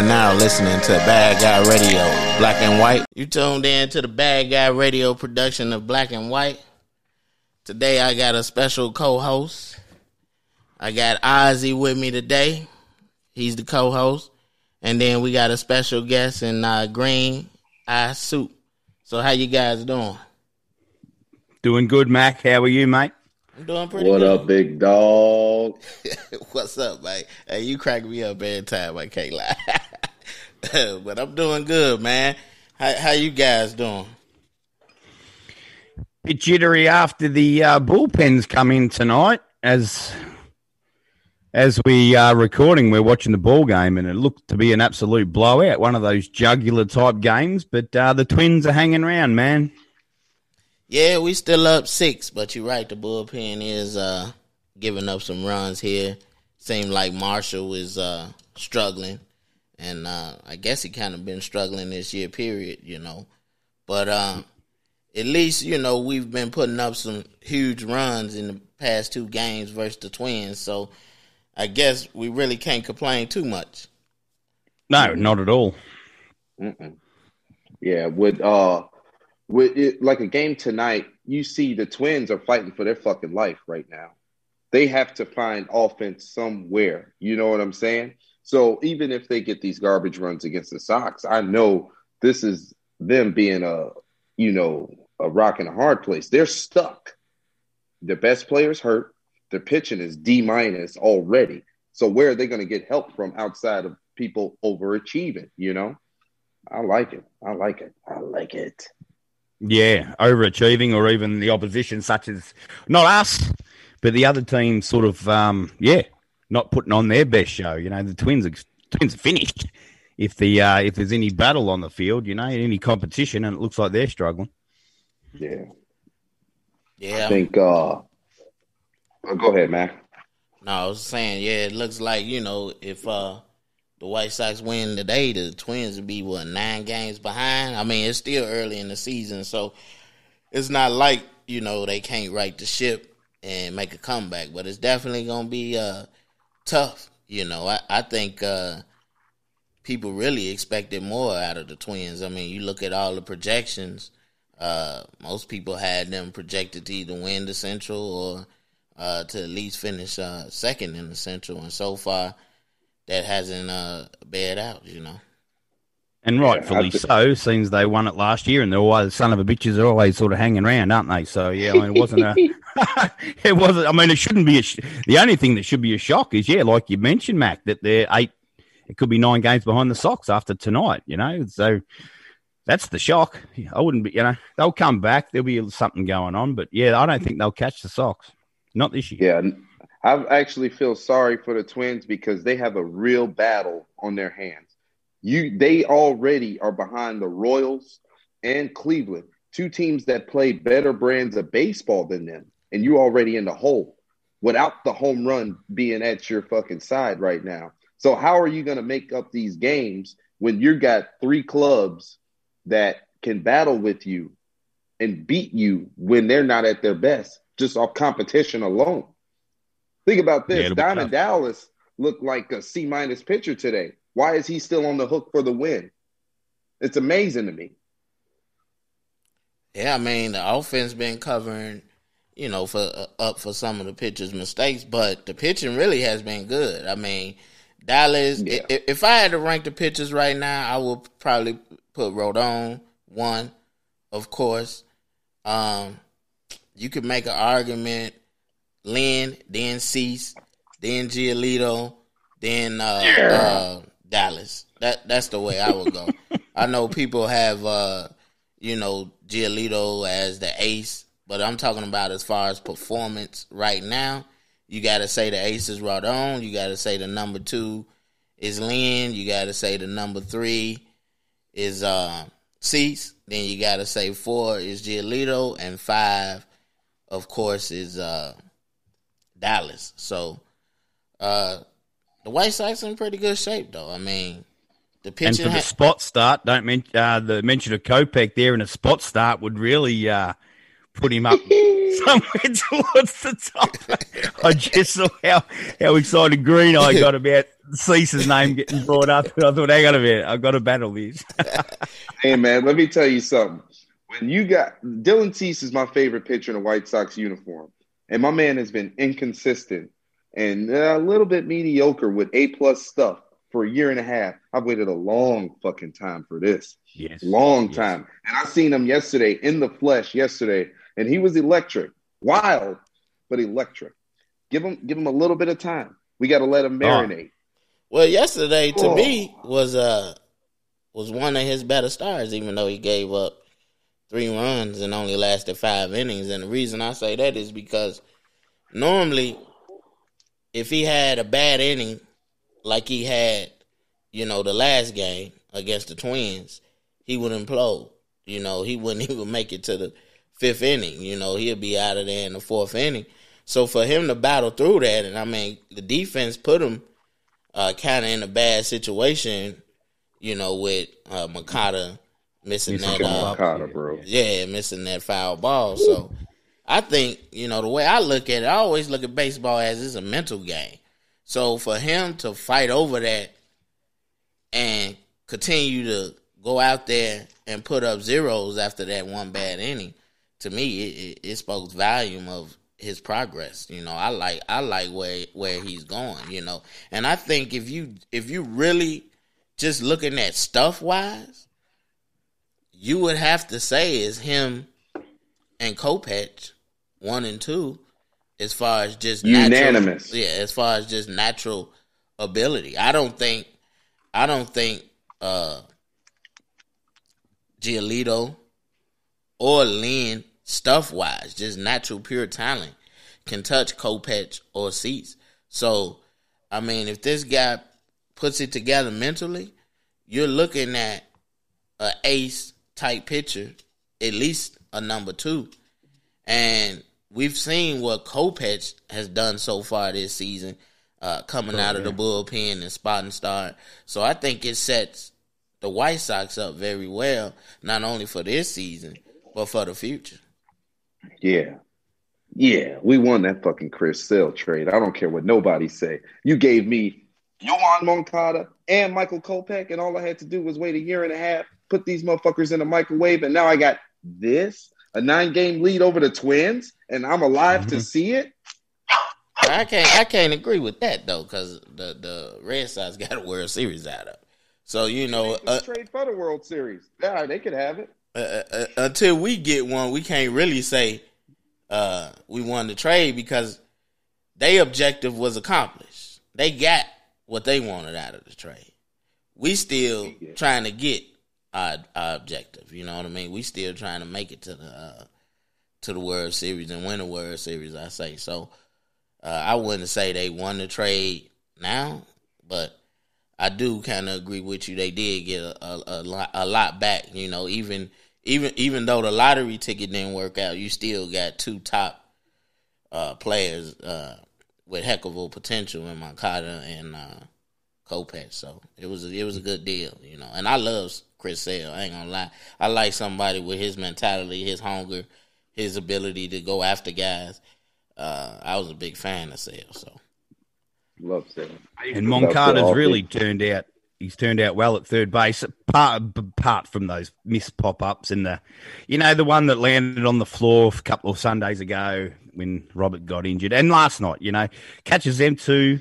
are now listening to Bad Guy Radio, Black and White. You tuned in to the Bad Guy Radio production of Black and White. Today I got a special co-host. I got Ozzy with me today. He's the co-host. And then we got a special guest in uh, Green Eye Soup. So how you guys doing? Doing good, Mac. How are you, mate? I'm doing pretty what good. up, big dog? What's up, mate? Hey, you crack me up every time. I can't lie. but I'm doing good, man. How, how you guys doing? Bit jittery after the uh, bullpens come in tonight. As as we are recording, we're watching the ball game, and it looked to be an absolute blowout, one of those jugular type games. But uh, the Twins are hanging around, man. Yeah, we still up six, but you're right. The bullpen is uh, giving up some runs here. Seemed like Marshall is uh, struggling, and uh, I guess he kind of been struggling this year. Period, you know. But um, at least you know we've been putting up some huge runs in the past two games versus the Twins. So I guess we really can't complain too much. No, not at all. Mm-mm. Yeah, with uh, with it, like a game tonight, you see the Twins are fighting for their fucking life right now. They have to find offense somewhere. You know what I'm saying? So even if they get these garbage runs against the Sox, I know this is them being a you know a rock in a hard place. They're stuck. Their best players hurt. Their pitching is D minus already. So where are they going to get help from outside of people overachieving? You know, I like it. I like it. I like it. Yeah, overachieving, or even the opposition, such as not us, but the other team, sort of, um, yeah, not putting on their best show. You know, the Twins are Twins are finished. If the uh, if there's any battle on the field, you know, any competition, and it looks like they're struggling. Yeah. Yeah, I think. uh oh, Go ahead, Mac. No, I was saying, yeah, it looks like you know if uh the White Sox win today, the Twins would be what nine games behind. I mean, it's still early in the season, so it's not like you know they can't right the ship and make a comeback, but it's definitely gonna be uh tough. You know, I I think uh people really expected more out of the Twins. I mean, you look at all the projections. Uh, most people had them projected to either win the Central or uh, to at least finish uh, second in the Central, and so far that hasn't uh, bared out. You know, And rightfully I thi- so, seems they won it last year, and they're always son of a bitches are always sort of hanging around, aren't they? So yeah, I mean, it wasn't a, it wasn't. I mean, it shouldn't be a. Sh- the only thing that should be a shock is yeah, like you mentioned, Mac, that they're eight. It could be nine games behind the Sox after tonight. You know, so that's the shock. I wouldn't be. You know, they'll come back. There'll be something going on, but yeah, I don't think they'll catch the Sox. Not this year. Yeah, and I actually feel sorry for the Twins because they have a real battle on their hands. You, they already are behind the Royals and Cleveland, two teams that play better brands of baseball than them, and you already in the hole without the home run being at your fucking side right now. So how are you going to make up these games when you've got three clubs that can battle with you and beat you when they're not at their best, just off competition alone? Think about this: it'll Diamond. Dallas looked like a C minus pitcher today. Why is he still on the hook for the win? It's amazing to me. yeah, I mean the offense been covering, you know, for uh, up for some of the pitchers' mistakes, but the pitching really has been good. I mean, Dallas. Yeah. i- If I had to rank the pitchers right now, I would probably put Rodon one, of course. Um, you could make an argument Lynn, then Cease, then Giolito, then uh, uh, Dallas. That that's the way I would go. I know people have uh, you know Giolito as the ace, but I'm talking about as far as performance right now. You got to say the ace is Rodon. You got to say the number two is Lynn. You got to say the number three is uh, Cease. Then you got to say four is Giolito, and five, of course, is uh, Dallas. So uh, the White Sox in pretty good shape, though. I mean, the pitching And pitching. for the spot start, don't mention uh, the mention of Kopech there in a spot start would really uh, put him up somewhere towards the top. I just saw how, how excited Green Eye got about Cease's name getting brought up. And I thought, hang on a minute, I've got to battle this. hey, man, let me tell you something. When you got Dylan Cease is my favorite pitcher in a White Sox uniform, and my man has been inconsistent and a little bit mediocre with A plus stuff for a year and a half. I've waited a long fucking time for this. Yes. Long yes. time. And I seen him yesterday in the flesh yesterday, and he was electric. Wild, but electric. Give him give him a little bit of time. We gotta let him marinate. Well, yesterday to Oh. me was uh was one of his better stars, even though he gave up three runs and only lasted five innings. And the reason I say that is because normally, if he had a bad inning like he had, you know, the last game against the Twins, he would implode. You know, he wouldn't even make it to the fifth inning. You know, he'll be out of there in the fourth inning. So for him to battle through that, and I mean, the defense put him uh, kind of in a bad situation, you know, with uh, Moncada missing Missing that, uh, bro. yeah, missing that foul ball. So I think you know the way I look at it, I always look at baseball as it's a mental game. So for him to fight over that and continue to go out there and put up zeros after that one bad inning, to me, it, it, it spoke volume of his progress. You know, I like I like where where he's going. You know, and I think if you if you really just looking at stuff wise, you would have to say is him and Kopech one and two, as far as just Unanimous. Natural, yeah, as far as just natural ability. I don't think I don't think uh Giolito or Lynn stuff wise, just natural pure talent, can touch Kopech or Cease. So, I mean, if this guy puts it together mentally, you're looking at a ace type pitcher, at least a number two. And we've seen what Kopech has done so far this season, uh, coming out of the bullpen and spotting start. So I think it sets the White Sox up very well, not only for this season, but for the future. Yeah. Yeah, we won that fucking Chris Sale trade. I don't care what nobody say. You gave me Yoán Moncada and Michael Kopech, and all I had to do was wait a year and a half, put these motherfuckers in the microwave, and now I got this a nine game lead over the Twins, and I'm alive to Mhm. see it. I can't I can't agree with that though, because the the Red Sox got a World Series out of. it. So you know, Make uh, trade for the World Series. Yeah, they could have it. uh, uh, until we get one, we can't really say uh, we won the trade because their objective was accomplished. They got what they wanted out of the trade. We still trying to get our, our objective. You know what I mean? We still trying to make it to the uh, to the World Series and win the World Series. I say so. Uh, I wouldn't say they won the trade now, but I do kind of agree with you. They did get a, a, a lot a lot back. You know, even even even though the lottery ticket didn't work out, you still got two top uh, players uh, with heck of a potential in Moncada and uh, Kopech. So it was a, it was a good deal. You know, and I love Chris Sale. I ain't gonna lie. I like somebody with his mentality, his hunger, his ability to go after guys. Uh, I was a big fan of Sale. So. Love Sale. And Love Moncada's really turned out. He's turned out well at third base, apart, apart from those missed pop ups and the, you know, the one that landed on the floor a couple of Sundays ago when Robert got injured, and last night, you know, catches them too.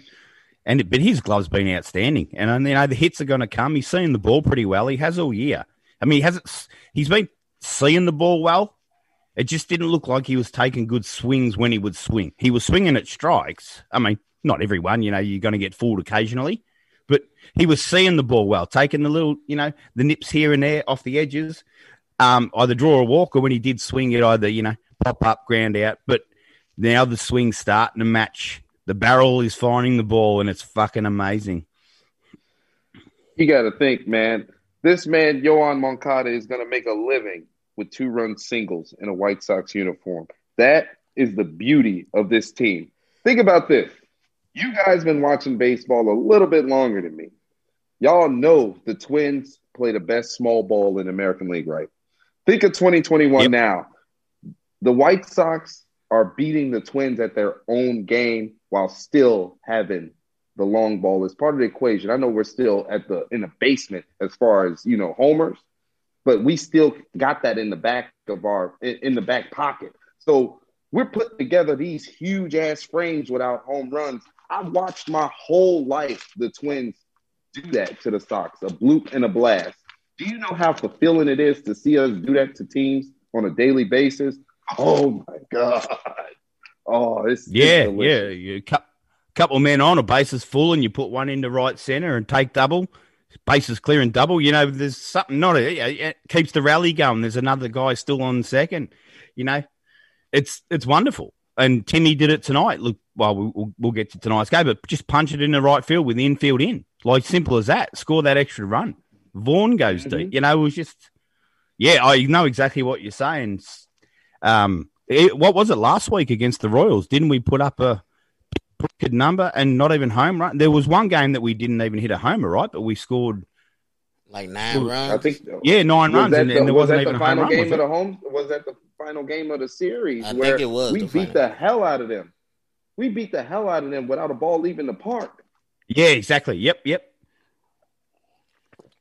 And but his glove's been outstanding, and you know the hits are going to come. He's seeing the ball pretty well. He has all year. I mean, he hasn't. He's been seeing the ball well. It just didn't look like he was taking good swings when he would swing. He was swinging at strikes. I mean, not everyone, you know, you're going to get fooled occasionally, but he was seeing the ball well, taking the little, you know, the nips here and there off the edges. Um, either draw a walk or when he did swing it, either, you know, pop up, ground out. But now the swing's starting to match. The barrel is finding the ball and it's fucking amazing. You got to think, man. This man, Yoán Moncada, is going to make a living with two run singles in a White Sox uniform. That is the beauty of this team. Think about this. You guys been watching baseball a little bit longer than me. Y'all know the Twins play the best small ball in American League, right? Think of 2021 Yep. now. The White Sox are beating the Twins at their own game while still having the long ball as part of the equation. I know we're still at the in the basement as far as you know homers, but we still got that in the back of our in, in the back pocket. So we're putting together these huge ass frames without home runs. I've watched my whole life the Twins do that to the Sox, a bloop and a blast. Do you know how fulfilling it is to see us do that to teams on a daily basis? Oh my god! Oh, it's yeah, it's yeah. You cut a couple of men on, a base is full, and you put one into right center and take double. Bases clear and double. You know, there's something not it, it keeps the rally going. There's another guy still on second. You know, it's it's wonderful. And Timmy did it tonight. Look, well, we'll, we'll get to tonight's game, but just punch it in the right field with the infield in, like simple as that. Score that extra run. Vaughn goes mm-hmm. deep. You know, it was just, yeah, I know exactly what you're saying. Um, it, what was it last week against the Royals? Didn't we put up a good number and not even home run. There was one game that we didn't even hit a homer, right? But we scored like nine runs. I think yeah, nine runs, and, the, and, there was wasn't even the final a home game run, of the home. Was that the final game of the series? I where think it was. We the beat final. the hell out of them. We beat the hell out of them without a ball leaving the park. Yeah, exactly. Yep, yep.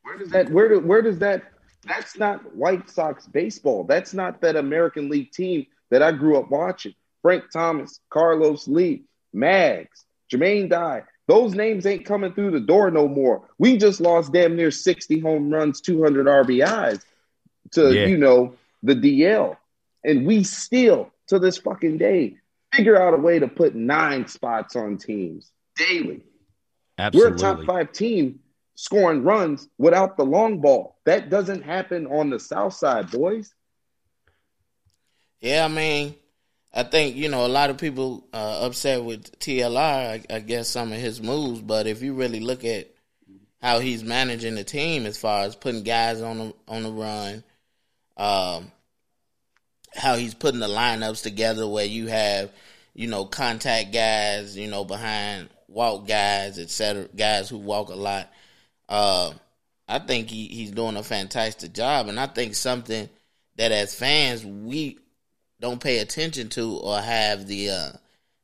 Where does that? Where do, Where does that? That's not White Sox baseball. That's not that American League team that I grew up watching. Frank Thomas, Carlos Lee, Mags, Jermaine Dye. Those names ain't coming through the door no more. We just lost damn near 60 home runs, 200 RBIs to, Yeah. you know, the DL. And we still, to this fucking day, figure out a way to put nine spots on teams daily. Absolutely. We're a top five team scoring runs without the long ball. That doesn't happen on the south side, boys. Yeah, I mean, I think you know a lot of people uh, upset with TLR. I, I guess some of his moves, but if you really look at how he's managing the team as far as putting guys on the on the run, um, how he's putting the lineups together where you have you know contact guys, you know behind walk guys, etc. Guys who walk a lot. Uh, I think he, he's doing a fantastic job, and I think something that as fans we don't pay attention to or have the uh,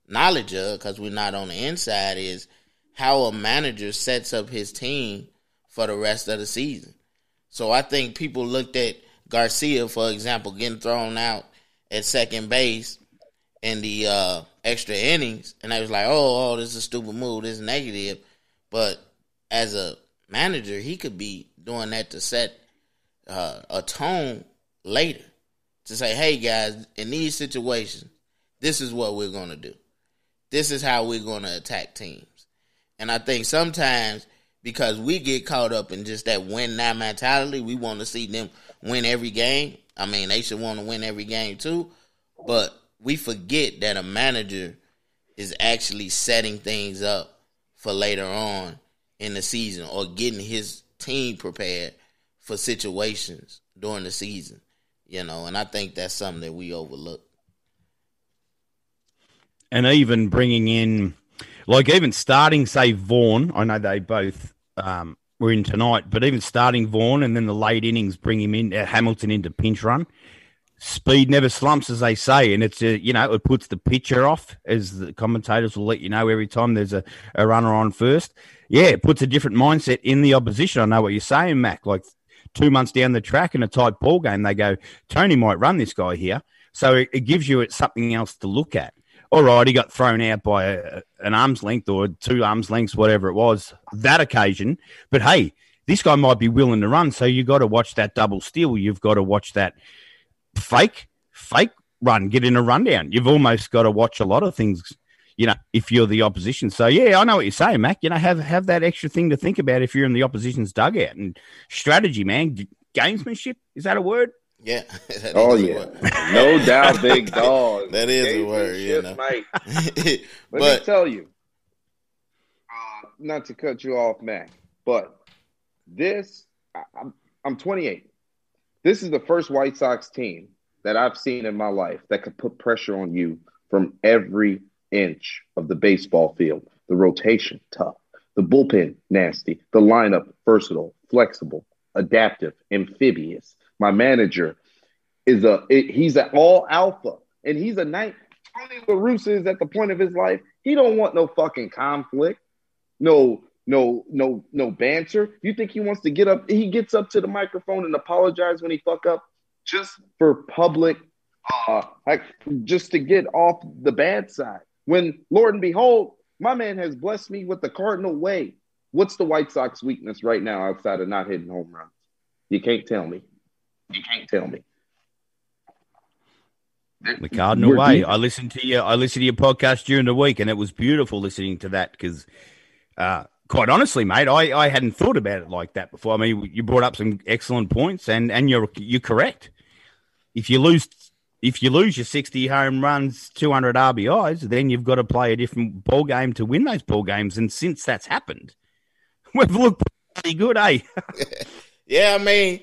knowledge of because we're not on the inside is how a manager sets up his team for the rest of the season. So I think people looked at Garcia, for example, getting thrown out at second base in the uh, extra innings, and I was like, "Oh, oh, this is a stupid move. This is negative." But as a manager, he could be doing that to set uh, a tone later to say, hey guys, in these situations, this is what we're going to do. This is how we're going to attack teams. And I think sometimes because we get caught up in just that win now mentality, we want to see them win every game. I mean, they should want to win every game too, but we forget that a manager is actually setting things up for later on in the season or getting his team prepared for situations during the season you know, and I think that's something that we overlook. and even bringing in, like even starting, say Vaughn. I know they both um, were in tonight, but even starting Vaughn and then the late innings bring him in uh, Hamilton into pinch run. Speed never slumps, as they say, and it's a, you know it puts the pitcher off, as the commentators will let you know every time there's a, a runner on first. Yeah, it puts a different mindset in the opposition. I know what you're saying, Mac. Like two months down the track in a tight ball game, they go, Tony might run this guy here. So it, it gives you something else to look at. All right, he got thrown out by a, an arm's length or two arms lengths, whatever it was, that occasion. But hey, this guy might be willing to run. So you've got to watch that double steal. You've got to watch that fake, fake run, get in a rundown. You've almost got to watch a lot of things, you know, if you're the opposition. So yeah, I know what you're saying, Mac. You know, have have that extra thing to think about if you're in the opposition's dugout and strategy, man. G- Gamesmanship is that a word? Yeah. Oh yeah, no doubt, big dog. That is a word, you know. Mike. Let me but tell you, uh, not to cut you off, Mac, but this, I, I'm, I'm 28. This is the first White Sox team that I've seen in my life that could put pressure on you from every inch of the baseball field. The rotation, tough. The bullpen, nasty. The lineup, versatile, flexible, adaptive, amphibious. My manager is a, it- he's an all alpha, and he's a knight. Tony La Russa is at the point of his life. He don't want no fucking conflict, no, no, no, no banter. You think he wants to get up? He gets up to the microphone and apologize when he fuck up, just for public, uh, like just to get off the bad side. When Lord and behold, my man has blessed me with the cardinal way. What's the White Sox weakness right now outside of not hitting home runs? You can't tell me. You can't tell me. The Cardinal We're way. deep. I listened to your I listened to your podcast during the week, and it was beautiful listening to that because, uh, quite honestly, mate, I, I hadn't thought about it like that before. I mean, you brought up some excellent points, and, and you're you're correct. If you lose if you lose your sixty home runs, two hundred RBIs, then you've got to play a different ball game to win those ball games. And since that's happened, we've looked pretty good, eh? Yeah, I mean,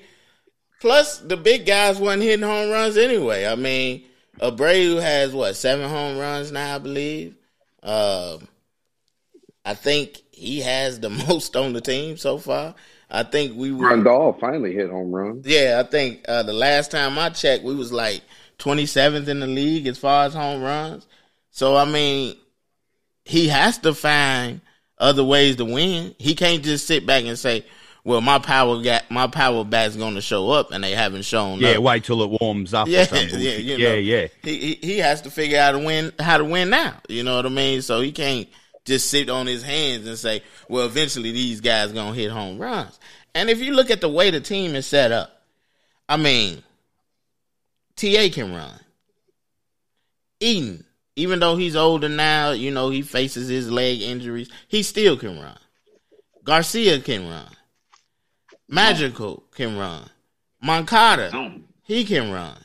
plus the big guys weren't hitting home runs anyway. I mean, Abreu has what seven home runs now, I believe. Um, I think he has the most on the team so far. I think we were, Rondal finally hit home runs. yeah. I think uh, the last time I checked, we was like twenty seventh in the league as far as home runs. So I mean, he has to find other ways to win. He can't just sit back and say, "Well, my power got my power bat's going to show up," and they haven't shown up. yeah, up. wait till it warms up. Yeah, or something. yeah, you yeah, know. yeah. He, he he has to figure out how to win how to win now. You know what I mean? So he can't just sit on his hands and say, "Well, eventually these guys gonna hit home runs." And if you look at the way the team is set up, I mean, Ta can run. Eaton, even though he's older now, you know he faces his leg injuries, he still can run. Garcia can run. Madrigal can run. Moncada, he can run.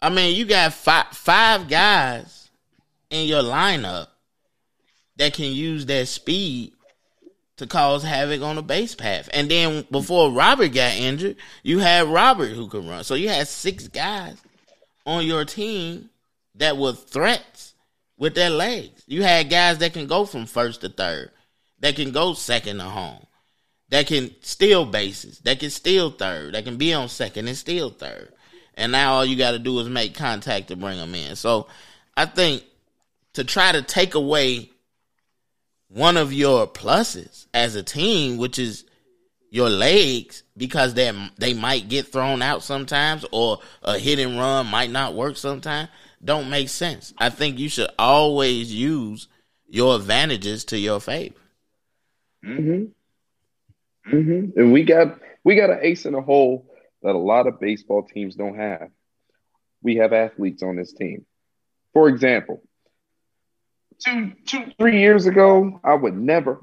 I mean, you got five five guys in your lineup that can use their speed to cause havoc on the base path. And then before Robert got injured, you had Robert who could run. So you had six guys on your team that were threats with their legs. You had guys that can go from first to third, that can go second to home, that can steal bases, that can steal third, that can be on second and steal third. And now all you got to do is make contact to bring them in. So I think to try to take away one of your pluses as a team, which is your legs, because they they might get thrown out sometimes, or a hit and run might not work sometimes, don't make sense. I think you should always use your advantages to your favor. hmm hmm And we got we got an ace in the hole that a lot of baseball teams don't have. We have athletes on this team. For example, two, two, three years ago, I would never,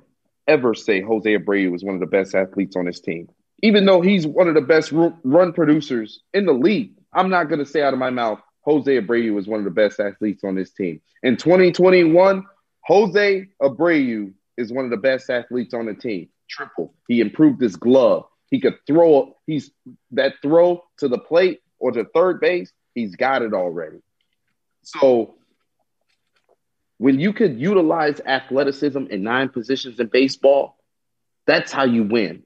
ever say Jose Abreu was one of the best athletes on this team. Even though he's one of the best run producers in the league, I'm not going to say out of my mouth Jose Abreu was one of the best athletes on this team. In 2021, Jose Abreu is one of the best athletes on the team. Triple. He improved his glove. He could throw. He's that throw to the plate or to third base. He's got it already. So when you could utilize athleticism in nine positions in baseball, that's how you win.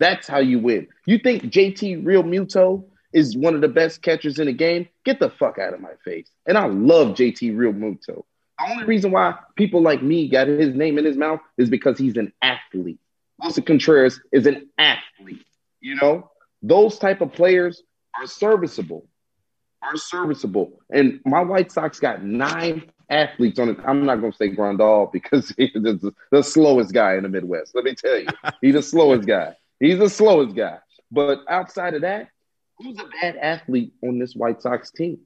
That's how you win. You think JT Realmuto is one of the best catchers in the game? Get the fuck out of my face. And I love JT Realmuto. The only reason why people like me got his name in his mouth is because he's an athlete. Willson Contreras is an athlete. You know, those type of players are serviceable. Are serviceable. And my White Sox got nine athletes on it. I'm not going to say Grandal because he's the, the slowest guy in the Midwest. Let me tell you, he's the slowest guy. He's the slowest guy. But outside of that, who's a bad athlete on this White Sox team?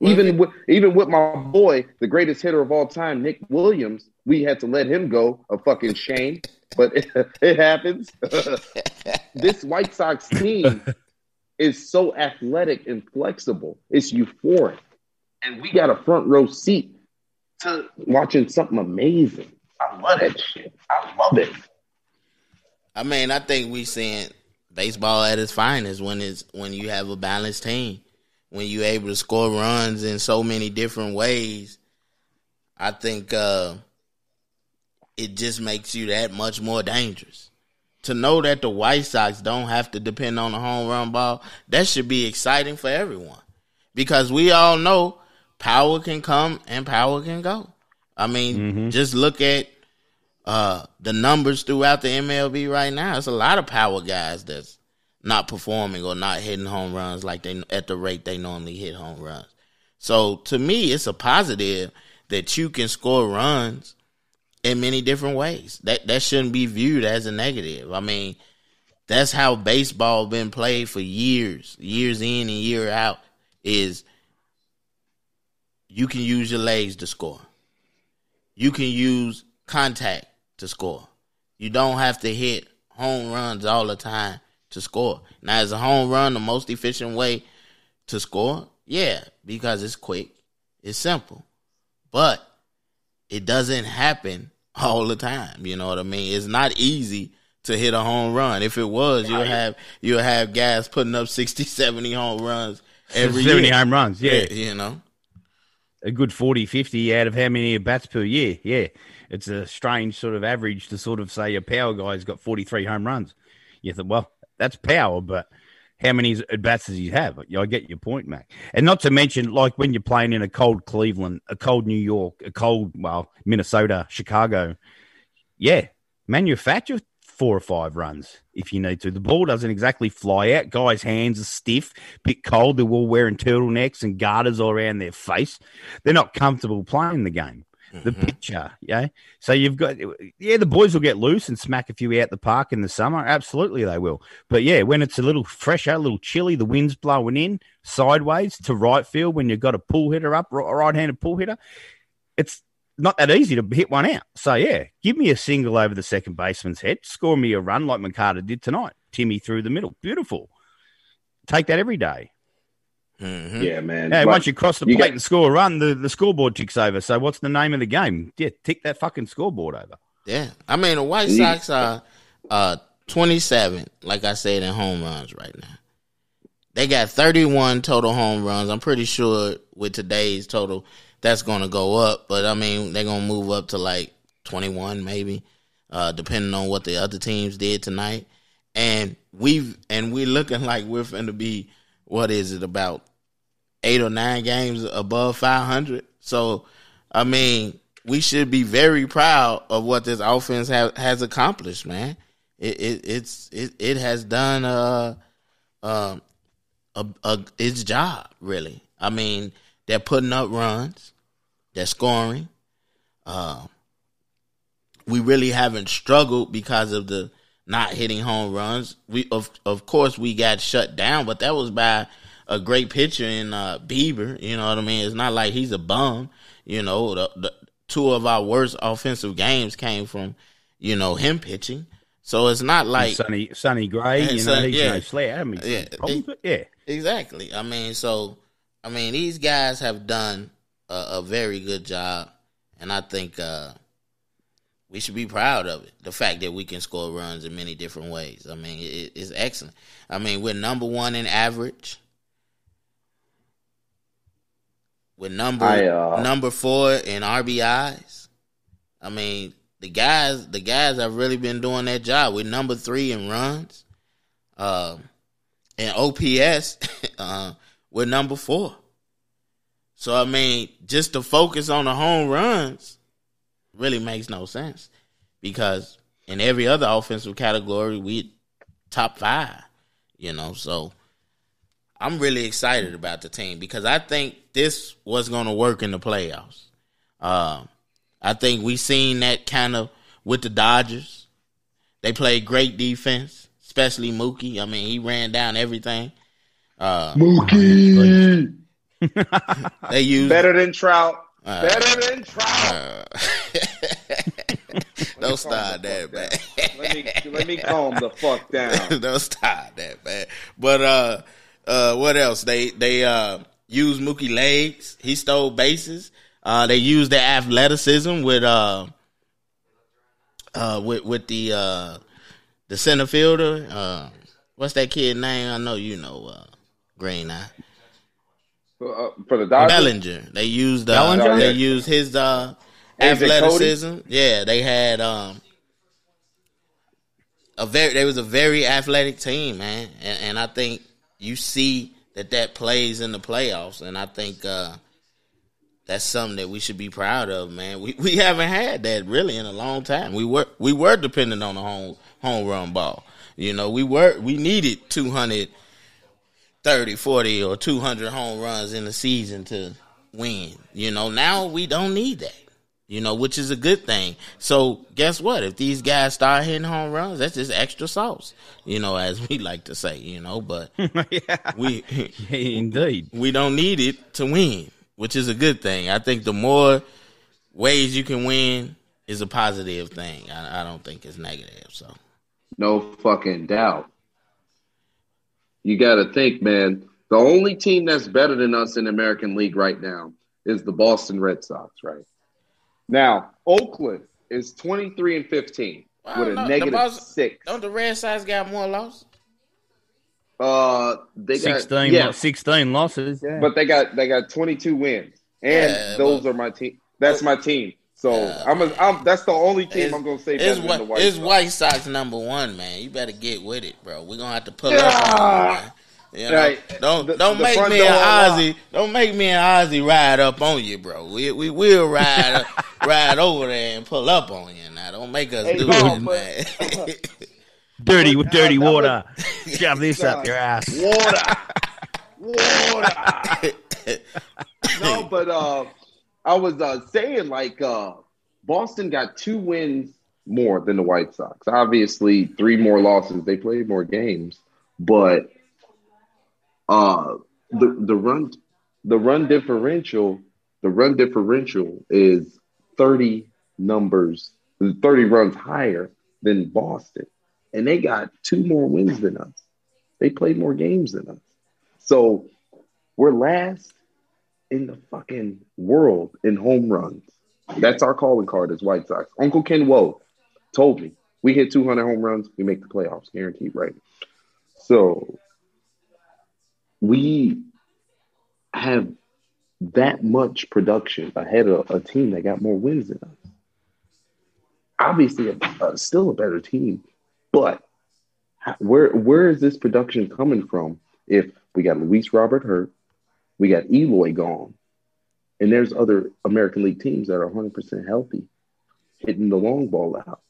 Even with even with my boy, the greatest hitter of all time, Nick Williams, we had to let him go. A fucking shame, but it, it happens. this White Sox team is so athletic and flexible. It's euphoric, and we got a front row seat to watching something amazing. I love that shit. I love it. I mean, I think we seeing baseball at its finest when it's when you have a balanced team, when you're able to score runs in so many different ways. I think uh, it just makes you that much more dangerous. To know that the White Sox don't have to depend on the home run ball, that should be exciting for everyone. Because we all know power can come and power can go. I mean, Mm-hmm. just look at uh, the numbers throughout the MLB right now. It's a lot of power guys that's not performing or not hitting home runs like they at the rate they normally hit home runs. So to me, it's a positive that you can score runs in many different ways. That that shouldn't be viewed as a negative. I mean, that's how baseball been played for years, years in and year out. Is you can use your legs to score. You can use contact to score. You don't have to hit home runs all the time to score. Now, is a home run the most efficient way to score? Yeah, because it's quick, it's simple, but it doesn't happen all the time. You know what I mean? It's not easy to hit a home run. If it was, you'll have you'll have guys putting up 60, 70 home runs every 70 year. home runs, yeah. you know. A good 40, 50 out of how many at bats per year. Yeah. It's a strange sort of average to sort of say a power guy's got 43 home runs. You think, well, that's power, but how many at bats does he have? I get your point, Mac. And not to mention, like when you're playing in a cold Cleveland, a cold New York, a cold, well, Minnesota, Chicago, yeah, manufacture four or five runs if you need to. The ball doesn't exactly fly out. Guys' hands are stiff, bit cold. They're all wearing turtlenecks and garters all around their face. They're not comfortable playing the game. The mm-hmm. pitcher, yeah. So you've got, yeah, the boys will get loose and smack a few out the park in the summer. Absolutely, they will. But yeah, when it's a little fresher, a little chilly, the wind's blowing in sideways to right field when you've got a pull hitter up, right handed pull hitter, it's not that easy to hit one out. So yeah, give me a single over the second baseman's head, score me a run like McCarter did tonight. Timmy through the middle, beautiful. Take that every day. Mhm. Yeah, man. Yeah, But once you cross the you plate got- and score a run, the, the scoreboard ticks over. So what's the name of the game? Yeah, tick that fucking scoreboard over. Yeah, I mean the White Sox are uh, twenty seven, like I said, in home runs right now. They got thirty one total home runs. I'm pretty sure with today's total, that's going to go up. But I mean, they're going to move up to like twenty one, maybe, uh, depending on what the other teams did tonight. And we've and we're looking like we're going to be what is it about eight or nine games above 500. So, I mean, we should be very proud of what this offense ha- has accomplished, man. It, it it's it, it has done uh um a, a its job really. I mean, they're putting up runs, they're scoring. Um, we really haven't struggled because of the not hitting home runs. We of of course we got shut down, but that was by a great pitcher in uh, Bieber. You know what I mean? It's not like he's a bum. You know, the, the two of our worst offensive games came from you know him pitching. So it's not like Sunny Sonny Gray, you know, he's yeah. no slouch. I mean, Yeah. yeah. Exactly. I mean, so I mean, these guys have done a, a very good job, and I think uh, we should be proud of it. The fact that we can score runs in many different ways. I mean, it, it's excellent. I mean, we're number one in average. We're number I, uh, number four in RBIs. I mean, the guys the guys have really been doing that job. We're number three in runs. Um, and OPS, uh, we're number four. So I mean, just to focus on the home runs really makes no sense because in every other offensive category we top five. You know, so I'm really excited about the team because I think this was going to work in the playoffs. Um, I think we seen that kind of with the Dodgers. They played great defense, especially Mookie. I mean, he ran down everything. Uh, Mookie. They use Better than Trout. Uh, Better than Trout. Uh, don't start that, man. let me let me calm the fuck down. don't start that, man. But uh, uh, what else? They they uh used Mookie legs. He stole bases. Uh, they used their athleticism with uh, uh, with with the uh, the center fielder. Uh, what's that kid name? I know you know. Uh, Green Eye. Uh, for the Dodgers. Bellinger. They used uh, Bellinger? they used his uh, athleticism. Yeah, they had um a very they was a very athletic team, man, and, and I think you see that that plays in the playoffs, and I think uh that's something that we should be proud of, man. We we haven't had that really in a long time. We were we were dependent on the home home run ball. You know, we were we needed 230, 40 or 200 home runs in the season to win. You know, now we don't need that. You know, which is a good thing. So guess what? If these guys start hitting home runs, that's just extra sauce. You know, as we like to say. You know, but yeah. we Yeah, indeed. we don't need it to win, which is a good thing. I think the more ways you can win is a positive thing. I, I don't think it's negative. So No fucking doubt. You got to think, man. The only team that's better than us in the American League right now is the Boston Red Sox, right? Now, Oakland is 23 and 15 Well, with a no, the negative Bos- six. don't the Red Sox got more losses? Uh, they got 16, yeah, lo- 16 losses. Yeah. but they got they got 22 wins, and Yeah, those but- are my team. That's my team. So Yeah. I'm, a, I'm that's the only team I'm gonna say It's, better than the White it's Sox. White Sox number one, man. You better get with it, bro. We're gonna have to pull Yeah. up on you. You know, Right. don't The- don't the make me door and. Ozzy. Don't make me and Ozzy ride up on you, bro. We we will ride ride over there and pull up on you. Now don't make us Hey, do no, it, but- man. dirty with dirty uh, that water. Shove this up your ass. Water. Water. no, but uh, I was uh, saying like uh, Boston got two wins more than the White Sox. Obviously, three more losses. They played more games, but uh, the the run the run differential the run differential is thirty numbers, thirty runs higher than Boston, and they got two more wins than us. They played more games than us. So we're last in the fucking world in home runs. That's our calling card as White Sox. Uncle Ken Woe told me we hit 200 home runs, we make the playoffs, guaranteed, right? So we have that much production ahead of a team that got more wins than us. Obviously, a, a- still a better team, but where where is this production coming from? If we got Luis Robert hurt, we got Eloy gone, and there's other American League teams that are 100% healthy, hitting the long ball out.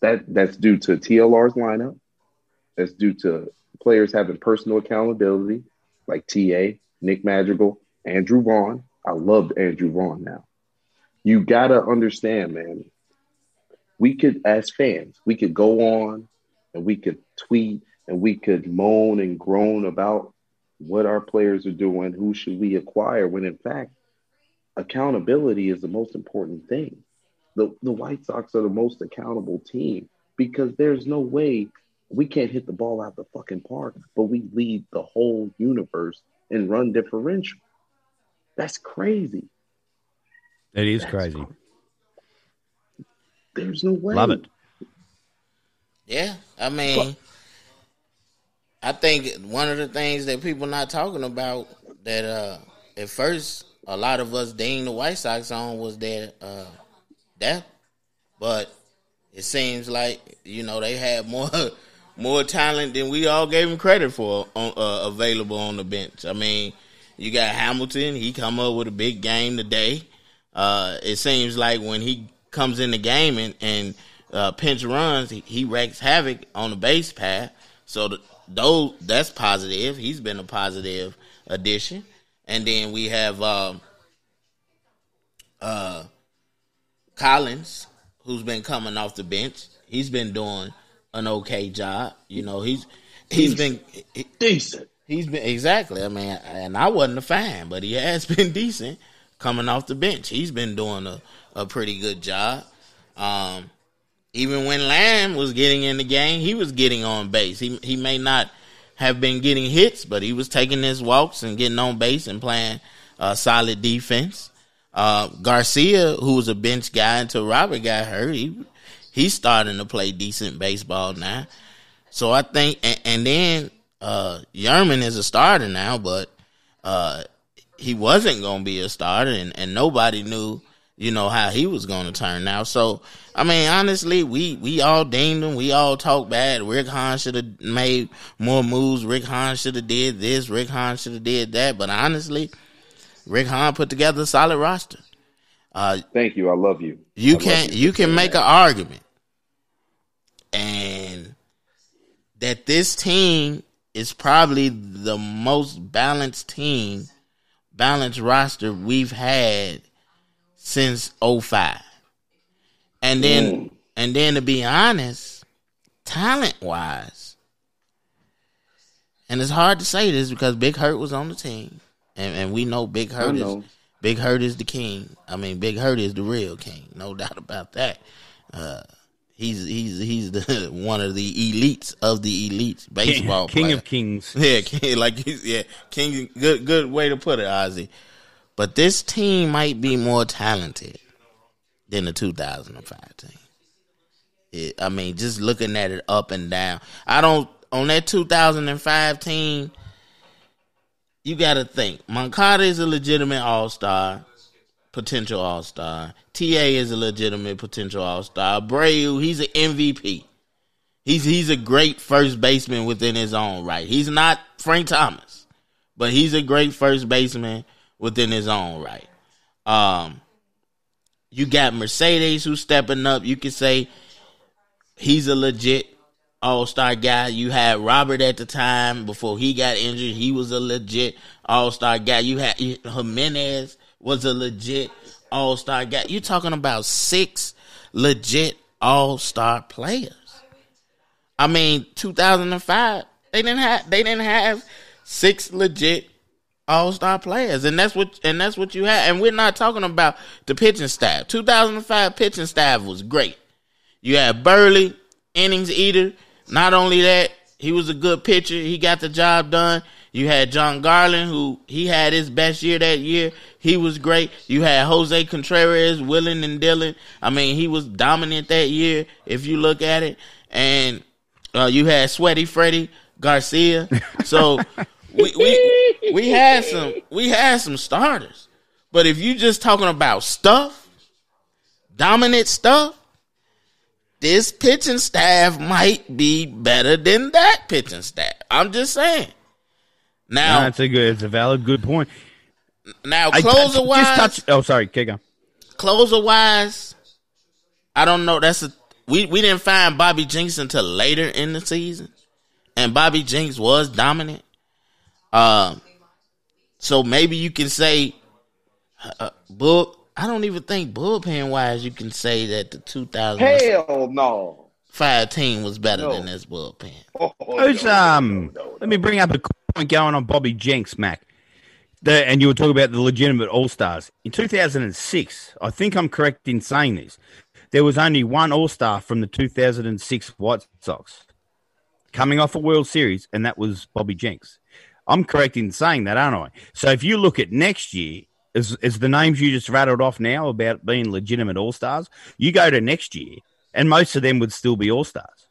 That that's due to TLR's lineup. That's due to players having personal accountability, like TA, Nick Madrigal, Andrew Vaughn. I loved Andrew Vaughn now. You gotta understand, man. We could, as fans, we could go on and we could tweet and we could moan and groan about what our players are doing, who should we acquire, when in fact, accountability is the most important thing. The, the White Sox are the most accountable team because there's no way we can't hit the ball out the fucking park, but we lead the whole universe and run differential. That's crazy. It is That's crazy. cr- There's no way. Love it. Yeah, I mean, I think one of the things that people not talking about that uh at first a lot of us deemed the White Sox on was their uh depth, but it seems like you know they had more more talent than we all gave them credit for on, uh, available on the bench. I mean, you got Hamilton; he come up with a big game today. Uh, it seems like when he comes in the game and, and uh, pinch runs, he, he wreaks havoc on the base path. So the, those that's positive. He's been a positive addition. And then we have um, uh, Collins, who's been coming off the bench. He's been doing an okay job. You know, he's he's been he- Decent. He's been exactly. I mean, and I wasn't a fan, but he has been decent coming off the bench. He's been doing a, a pretty good job. Um, even when Lamb was getting in the game, he was getting on base. He he may not have been getting hits, but he was taking his walks and getting on base and playing uh, solid defense. Uh, Garcia, who was a bench guy until Robert got hurt, he he's starting to play decent baseball now. So I think, and, and then uh, Yermín is a starter now, but uh, he wasn't going to be a starter, and, and nobody knew, you know, how he was going to turn out. So, I mean, honestly, we we all deemed him. We all talk bad. Rick Hahn should have made more moves. Rick Hahn should have did this. Rick Hahn should have did that. But honestly, Rick Hahn put together a solid roster. Uh, Thank you. I love you. you I can for you can make that. an argument, and that this team is probably the most balanced team, balanced roster we've had since 05. And then Mm. and then to be honest, talent wise, and it's hard to say this because Big Hurt was on the team. And, and we know Big I Hurt is. Big Hurt is the king. I mean, Big Hurt is the real king, no doubt about that. Uh, he's he's he's the one of the elites of the elites baseball King player. of Kings. Yeah, king, like he's yeah, king. Good good way to put it, Ozzy. But this team might be more talented than the 2005 team. It, I mean, just looking at it up and down. I don't on that 2005 team. You got to think. Moncada is a legitimate All Star, potential All Star. Ta is a legitimate potential All Star. Abreu, he's an MVP. He's he's a great first baseman within his own right. He's not Frank Thomas, but he's a great first baseman within his own right. Um, you got Mercedes who's stepping up. You could say he's a legit all star guy. You had Robert at the time before he got injured. He was a legit all star guy. You had Jimenez was a legit all star guy. You're talking about six legit all star players. I mean, 2005, they didn't have they didn't have six legit all star players, and that's what and that's what you had. And we're not talking about the pitching staff. 2005 pitching staff was great. You had Buehrle, innings eater. Not only that, he was a good pitcher. He got the job done. You had Jon Garland, who he had his best year that year. He was great. You had Jose Contreras, Willing and Dylan. I mean, he was dominant that year if you look at it. And uh, you had Sweaty Freddie Garcia. So we, we we had some we had some starters. But if you just talking about stuff, dominant stuff, this pitching staff might be better than that pitching staff. I'm just saying. No, Now, it's a good, it's a valid, good point. now I- closer just wise, touch. Oh, sorry, keep going. closer wise, I don't know. That's a we we didn't find Bobby Jenks until later in the season, and Bobby Jenks was dominant. Um, so maybe you can say, uh, bull. I don't even think bullpen wise you can say that the 2000 Hell no. team was better No. than this bullpen. Oh, Who's no, um? no, no, Let me bring up a point going on Bobby Jenks, Mac. The, and you were talking about the legitimate All Stars in 2006. I think I'm correct in saying this. There was only one All Star from the 2006 White Sox coming off a World Series, and that was Bobby Jenks. I'm correct in saying that, aren't I? So if you look at next year, as, the names you just rattled off now about being legitimate All Stars, you go to next year, and most of them would still be All Stars.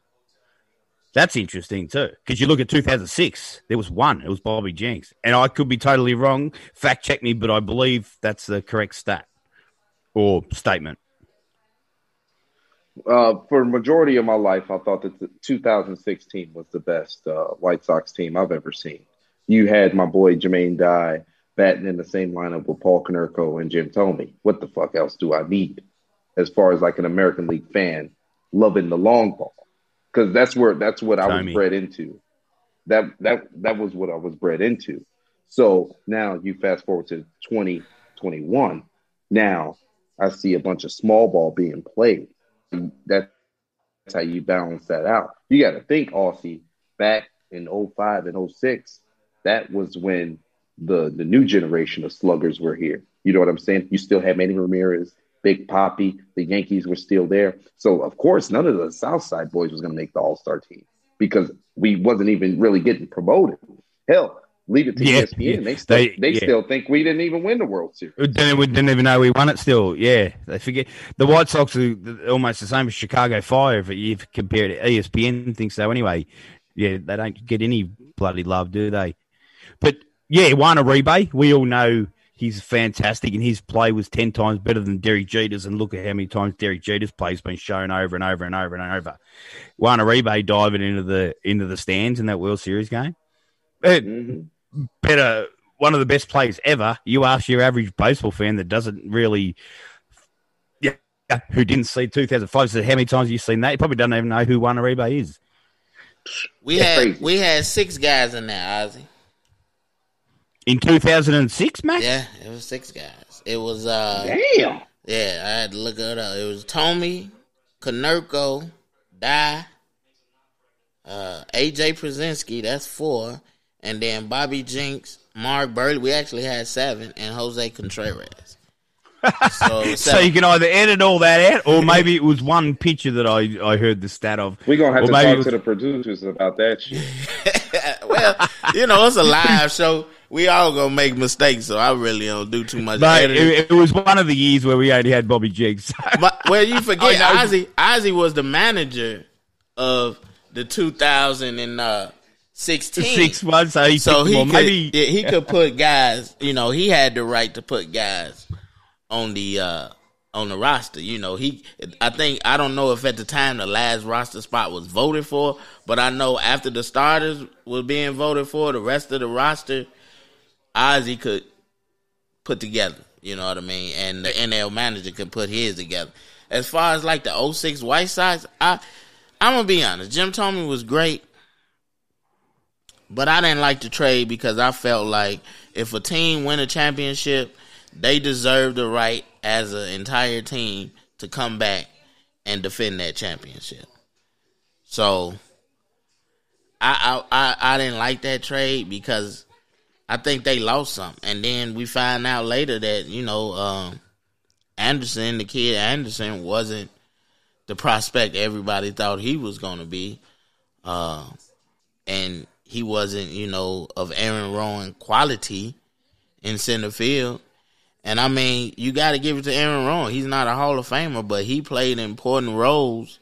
That's interesting too, because you look at 2006, there was one. It was Bobby Jenks, and I could be totally wrong. Fact check me, but I believe that's the correct stat or statement. Uh, for majority of my life, I thought that the 2016 was the best uh, White Sox team I've ever seen. You had my boy Jermaine Dye batting in the same lineup with Paul Konerko and Jim Thome. What the fuck else do I need as far as like an American League fan loving the long ball? Because that's where that's what I was bred into. That that that was what I was bred into. So now you fast forward to 2021. Now I see a bunch of small ball being played that's how you balance that out. You got to think, Aussie, back in 05 and 06, that was when the the new generation of sluggers were here. You know what I'm saying? You still had Manny Ramirez, Big Papi, the Yankees were still there. So of course, none of the South Side boys was going to make the All Star team because we wasn't even really getting promoted. Hell, leave it to Yeah, ESPN. yeah. They still They- they, yeah. still think we didn't even win the World Series. Didn't, we didn't even know we won it still. Yeah, they forget. The White Sox are almost the same as Chicago Fire if you compare it to ESPN thinks so anyway. Yeah, they don't get any bloody love, do they? But yeah, Juan Uribe, we all know he's fantastic and his play was 10 times better than Derek Jeter's. And look at how many times Derek Jeter's play has been shown over and over and over and over. Juan Uribe diving into the into the stands in that World Series game. It, Mhm. better one of the best players ever. You ask your average baseball fan that doesn't really, yeah, who didn't see 2005, said how many times have you seen that? You probably don't even know who Juan Uribe is. We had we had six guys in there, Ozzy. In 2006, Mac? Yeah, it was six guys. It was uh Damn. yeah, I had to look it up. It was Thome, Konerko, Dye, uh AJ Pierzynski, that's four, and then Bobby Jenks, Mark Buehrle. We actually had seven, and Jose Contreras. So, So you can either edit all that out, or maybe it was one picture that I, I heard the stat of. We're gonna have Or to maybe talk was- to the producers about that shit. well, you know, it's a live show. We all gonna make mistakes, so I really don't do too much But it, it was one of the years where we only had Bobby Jigs. But well, you forget I know. Ozzy. Ozzy was the manager of the 2016. Six months, so he so he could maybe yeah, he could put guys. You know, he had the right to put guys on the uh on the roster. You know, he. I think I don't know if at the time the last roster spot was voted for, but I know after the starters were being voted for, the rest of the roster, Ozzy could put together. You know what I mean? And the NL manager could put his together. As far as like the 06 White Sox, I I'm gonna be honest. Jim Thome was great, but I didn't like the trade because I felt like if a team win a championship, they deserve the right as an entire team to come back and defend that championship. So I I I, I didn't like that trade because I think they lost something. And then we find out later that, you know, um, Anderson, the kid Anderson, wasn't the prospect everybody thought he was going to be. Uh, and he wasn't, you know, of Aaron Rowand quality in center field. And I mean, you got to give it to Aaron Rowand. He's not a Hall of Famer, but he played important roles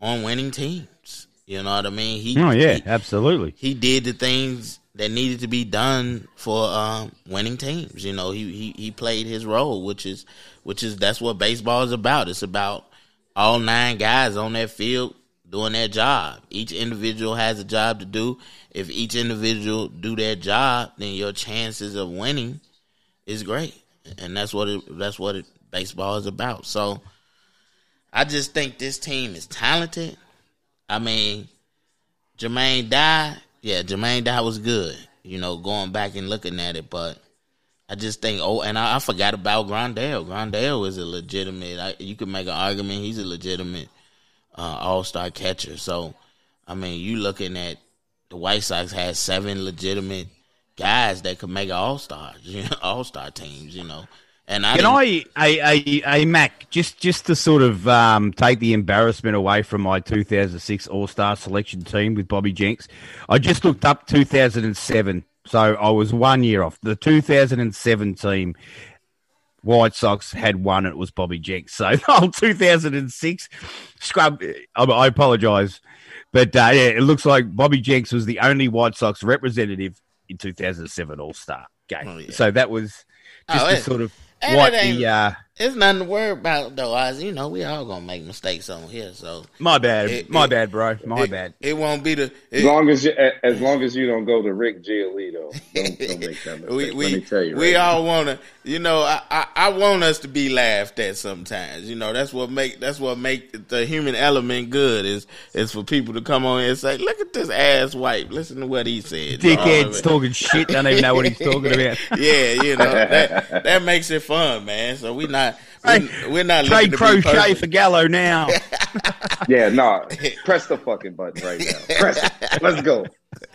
on winning teams. You know what I mean? He, Oh yeah, he- absolutely. he did the things that needed to be done for um, winning teams. You know, he, he he played his role, which is which is that's what baseball is about. It's about all nine guys on that field doing their job. Each individual has a job to do. If each individual do their job, then your chances of winning is great, and that's what it, that's what it, baseball is about. So, I just think this team is talented. I mean, Jermaine Dye, yeah, Jermaine Dye was good. You know, going back and looking at it, but I just think, oh, and I, I forgot about Grandal. Grandal is a legitimate. I, you could make an argument he's a legitimate uh, All Star catcher. So, I mean, you looking at the White Sox had seven legitimate guys that could make All Stars, you know, All Star teams. You know, and I Can I, a, a, a Mac, just just to sort of um, take the embarrassment away from my 2006 All Star selection team with Bobby Jenks, I just looked up 2007, so I was one year off. The 2007 team, White Sox had one, and it was Bobby Jenks. So the whole 2006 scrub. I, I apologise, but uh, yeah, it looks like Bobby Jenks was the only White Sox representative in 2007 All Star game. Oh, yeah. So that was just Oh, to it- sort of what? The uh, It's nothing to worry about though. As you know, we all gonna make mistakes on here, so my bad, It- my it- bad, bro, my it, bad. It won't be the. As long as you, as long as you don't go to Rick Giolito, don't, don't make that mistake. we Let we me tell you, we right all wanna. You know, I, I I want us to be laughed at sometimes. You know, that's what make that's what make the human element good is is for people to come on and say, look at this ass wipe. Listen to what he said. Dickhead's talking shit. Don't even know what he's talking about. yeah, you know that that makes it fun, man. So we not Hey, we, we're not Trade looking to be crochet for Gallo now. Yeah, no. press the fucking button right now. Press it. Let's go.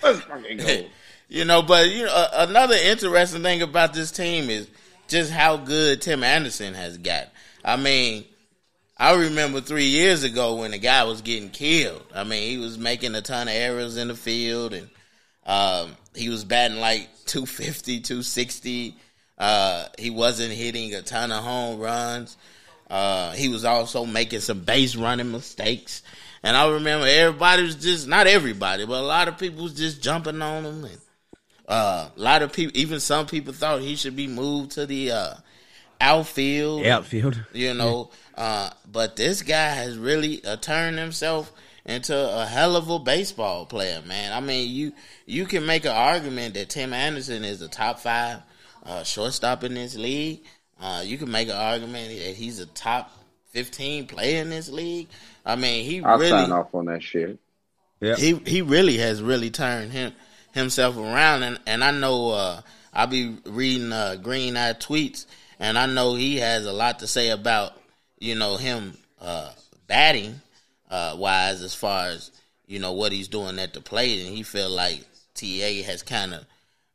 Let's fucking go. You know, but you know, a- another interesting thing about this team is just how good Tim Anderson has got. I mean, I remember three years ago when the guy was getting killed. I mean, he was making a ton of errors in the field, and um, he was batting like 250, 260. Uh, he wasn't hitting a ton of home runs. Uh, he was also making some base running mistakes. And I remember everybody was just, not everybody, but a lot of people was just jumping on him. And uh, a lot of people, even some people thought he should be moved to the uh, outfield. Outfield. You know, uh, but this guy has really uh, turned himself into a hell of a baseball player, man. I mean, you you can make an argument that Tim Anderson is a top five uh, shortstop in this league. Uh, you can make an argument that he's a top fifteen player in this league. I mean, he I'll really sign off on that shit. Yeah. he he really has really turned him himself around and and I know uh I'll be reading uh green eye tweets and I know he has a lot to say about you know him uh batting uh wise as far as you know what he's doing at the plate and he feel like TA has kind of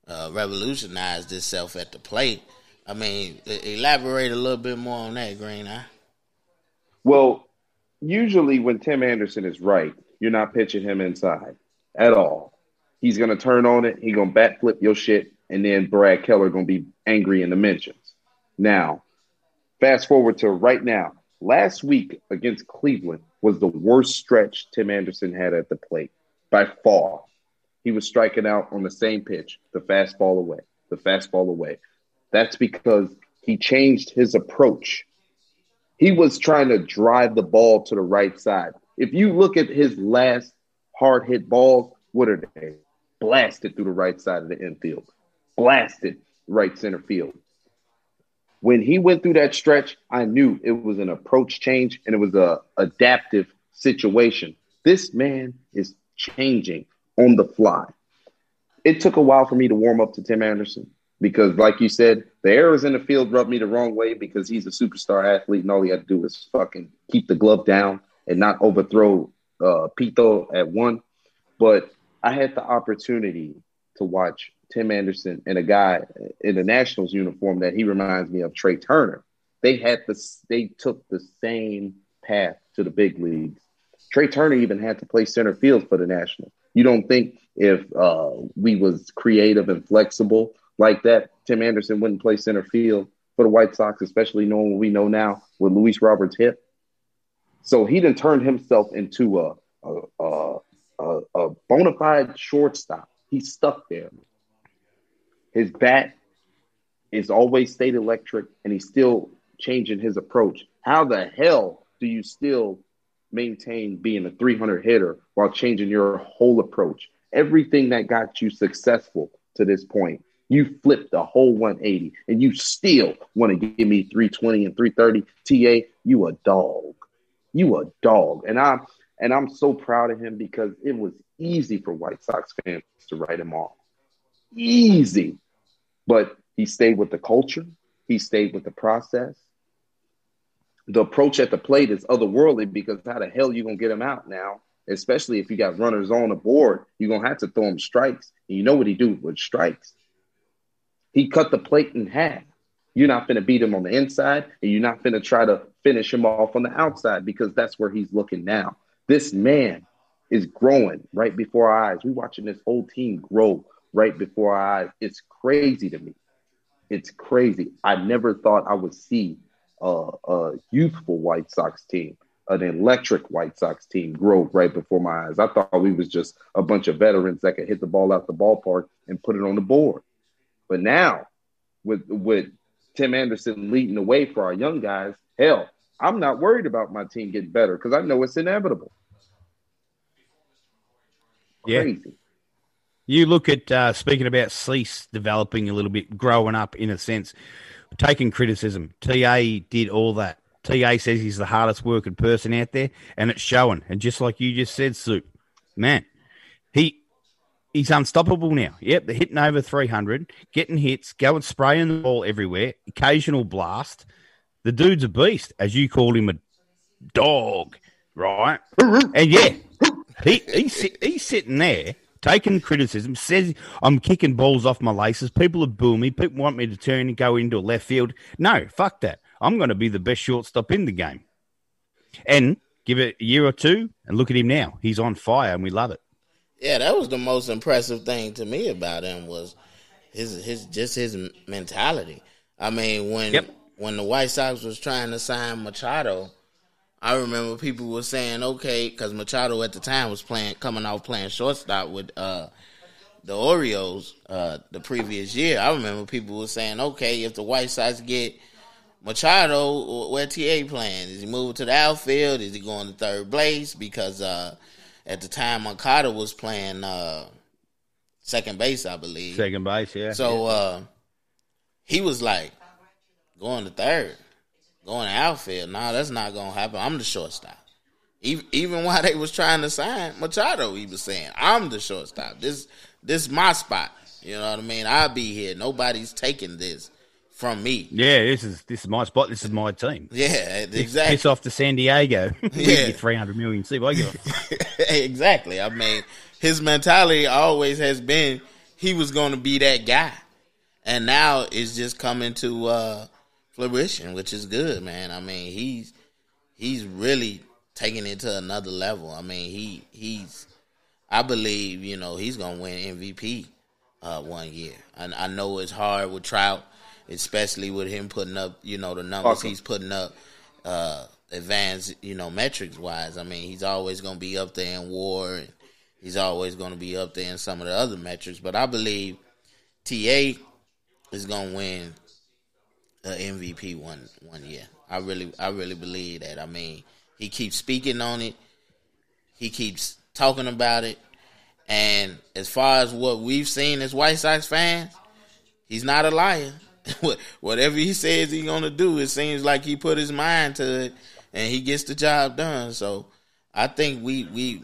uh revolutionized itself at the plate. I mean, elaborate a little bit more on that, Green Eye. Well, usually when Tim Anderson is right, you're not pitching him inside at all. He's gonna turn on it. He gonna bat flip your shit, and then Brad Keller gonna be angry in the mentions. Now, fast forward to right now. Last week against Cleveland was the worst stretch Tim Anderson had at the plate by far. He was striking out on the same pitch, the fastball away, the fastball away. That's because he changed his approach. He was trying to drive the ball to the right side. If you look at his last hard hit balls, what are they? Blasted through the right side of the infield, blasted right center field. When he went through that stretch, I knew it was an approach change and it was a adaptive situation. This man is changing on the fly. It took a while for me to warm up to Tim Anderson because, like you said, the errors in the field rubbed me the wrong way because he's a superstar athlete and all he had to do was fucking keep the glove down and not overthrow uh, Pito at one. But I had the opportunity to watch Tim Anderson and a guy in the Nationals uniform that he reminds me of Trea Turner. They had this, they took the same path to the big leagues. Trea Turner even had to play center field for the Nationals. You don't think if uh, we was creative and flexible like that, Tim Anderson wouldn't play center field for the White Sox, especially knowing what we know now with Luis Roberts hip. So he didn't turn himself into a a, a, a, a bona fide shortstop. He's stuck there. His bat is always stayed electric, and he's still changing his approach. How the hell do you still maintain being a 300 hitter while changing your whole approach? Everything that got you successful to this point, you flipped the whole 180, and you still want to give me 320 and 330. TA, you a dog. You a dog, and I'm and I'm so proud of him because it was easy for White Sox fans to write him off. Easy. But he stayed with the culture, he stayed with the process. The approach at the plate is otherworldly because how the hell you gonna get him out now? Especially if you got runners on the board, you're gonna have to throw him strikes. And you know what he do with strikes. He cut the plate in half. You're not gonna beat him on the inside, and you're not gonna try to finish him off on the outside because that's where he's looking now. This man is growing right before our eyes. We're watching this whole team grow right before our eyes. It's crazy to me. It's crazy. I never thought I would see a, a youthful White Sox team, an electric White Sox team grow right before my eyes. I thought we was just a bunch of veterans that could hit the ball out the ballpark and put it on the board. But now, with with Tim Anderson leading the way for our young guys, hell, I'm not worried about my team getting better because I know it's inevitable. Yeah. Crazy. You look at uh, speaking about Cease developing a little bit, growing up in a sense, taking criticism. TA did all that. TA says he's the hardest working person out there, and it's showing. And just like you just said, Soup, man, he he's unstoppable now. Yep, they're hitting over three hundred, getting hits, going spraying the ball everywhere, occasional blast. The dude's a beast, as you called him a dog, right? and yeah, he he's, he's sitting there taking criticism, says I'm kicking balls off my laces. People are booing me. People want me to turn and go into a left field. No, fuck that. I'm going to be the best shortstop in the game. And give it a year or two, and look at him now. He's on fire, and we love it. Yeah, that was the most impressive thing to me about him was his his just his mentality. I mean, when Yep. when the White Sox was trying to sign Machado, I remember people were saying, okay, because Machado at the time was playing, coming off playing shortstop with uh, the Orioles uh, the previous year. I remember people were saying, okay, if the White Sox get Machado, where TA playing? Is he moving to the outfield? Is he going to third base? Because uh, at the time Moncada was playing uh, second base, I believe. Second base, yeah. So uh, he was like going to third, going to outfield. Nah, that's not gonna happen. I'm the shortstop. Even even while they was trying to sign Machado, he was saying, "I'm the shortstop. This this is my spot. You know what I mean? I'll be here. Nobody's taking this from me." yeah, this is this is my spot. This is my team. Yeah, exactly. Piss off to San Diego. Yeah. yeah. three hundred million. See, what I give exactly. I mean, his mentality always has been he was going to be that guy, and now it's just coming to uh, fruition, which is good, man. I mean, he's he's really taking it to another level. I mean, he he's I believe you know he's going to win MVP uh, one year. I, I know it's hard with Trout, especially with him putting up you know the numbers Awesome. he's putting up. Uh, advanced, you know, metrics wise. I mean, he's always going to be up there in WAR, and he's always going to be up there in some of the other metrics. But I believe TA is going to win MVP one one year. I really, I really believe that. I mean, he keeps speaking on it. He keeps talking about it. And as far as what we've seen as White Sox fans, he's not a liar. Whatever he says he's gonna do, it seems like he put his mind to it, and he gets the job done. So I think we we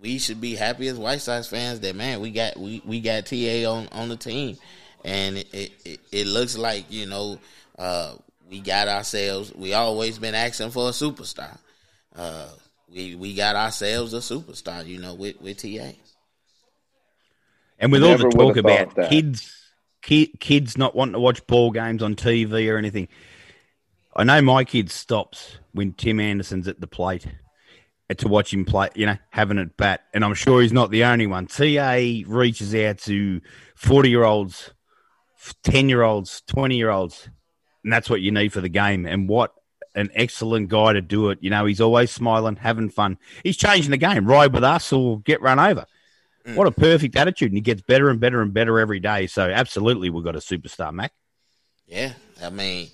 we should be happy as White Sox fans that man we got we, we got TA on on the team, and it, it, it looks like you know uh, we got ourselves. We always been asking for a superstar. Uh, we we got ourselves a superstar, you know, with with TA. And with all the talk about that. kids, ki- kids not wanting to watch ball games on TV or anything, I know my kid stops when Tim Anderson's at the plate to watch him play, you know, having at bat. And I'm sure he's not the only one. TA reaches out to 40 year olds, 10 year olds, 20 year olds. And that's what you need for the game. And what an excellent guy to do it. You know, he's always smiling, having fun. He's changing the game. Ride with us or get run over. What a perfect attitude. And he gets better and better and better every day. So, absolutely, we've got a superstar, Mac. Yeah, I mean,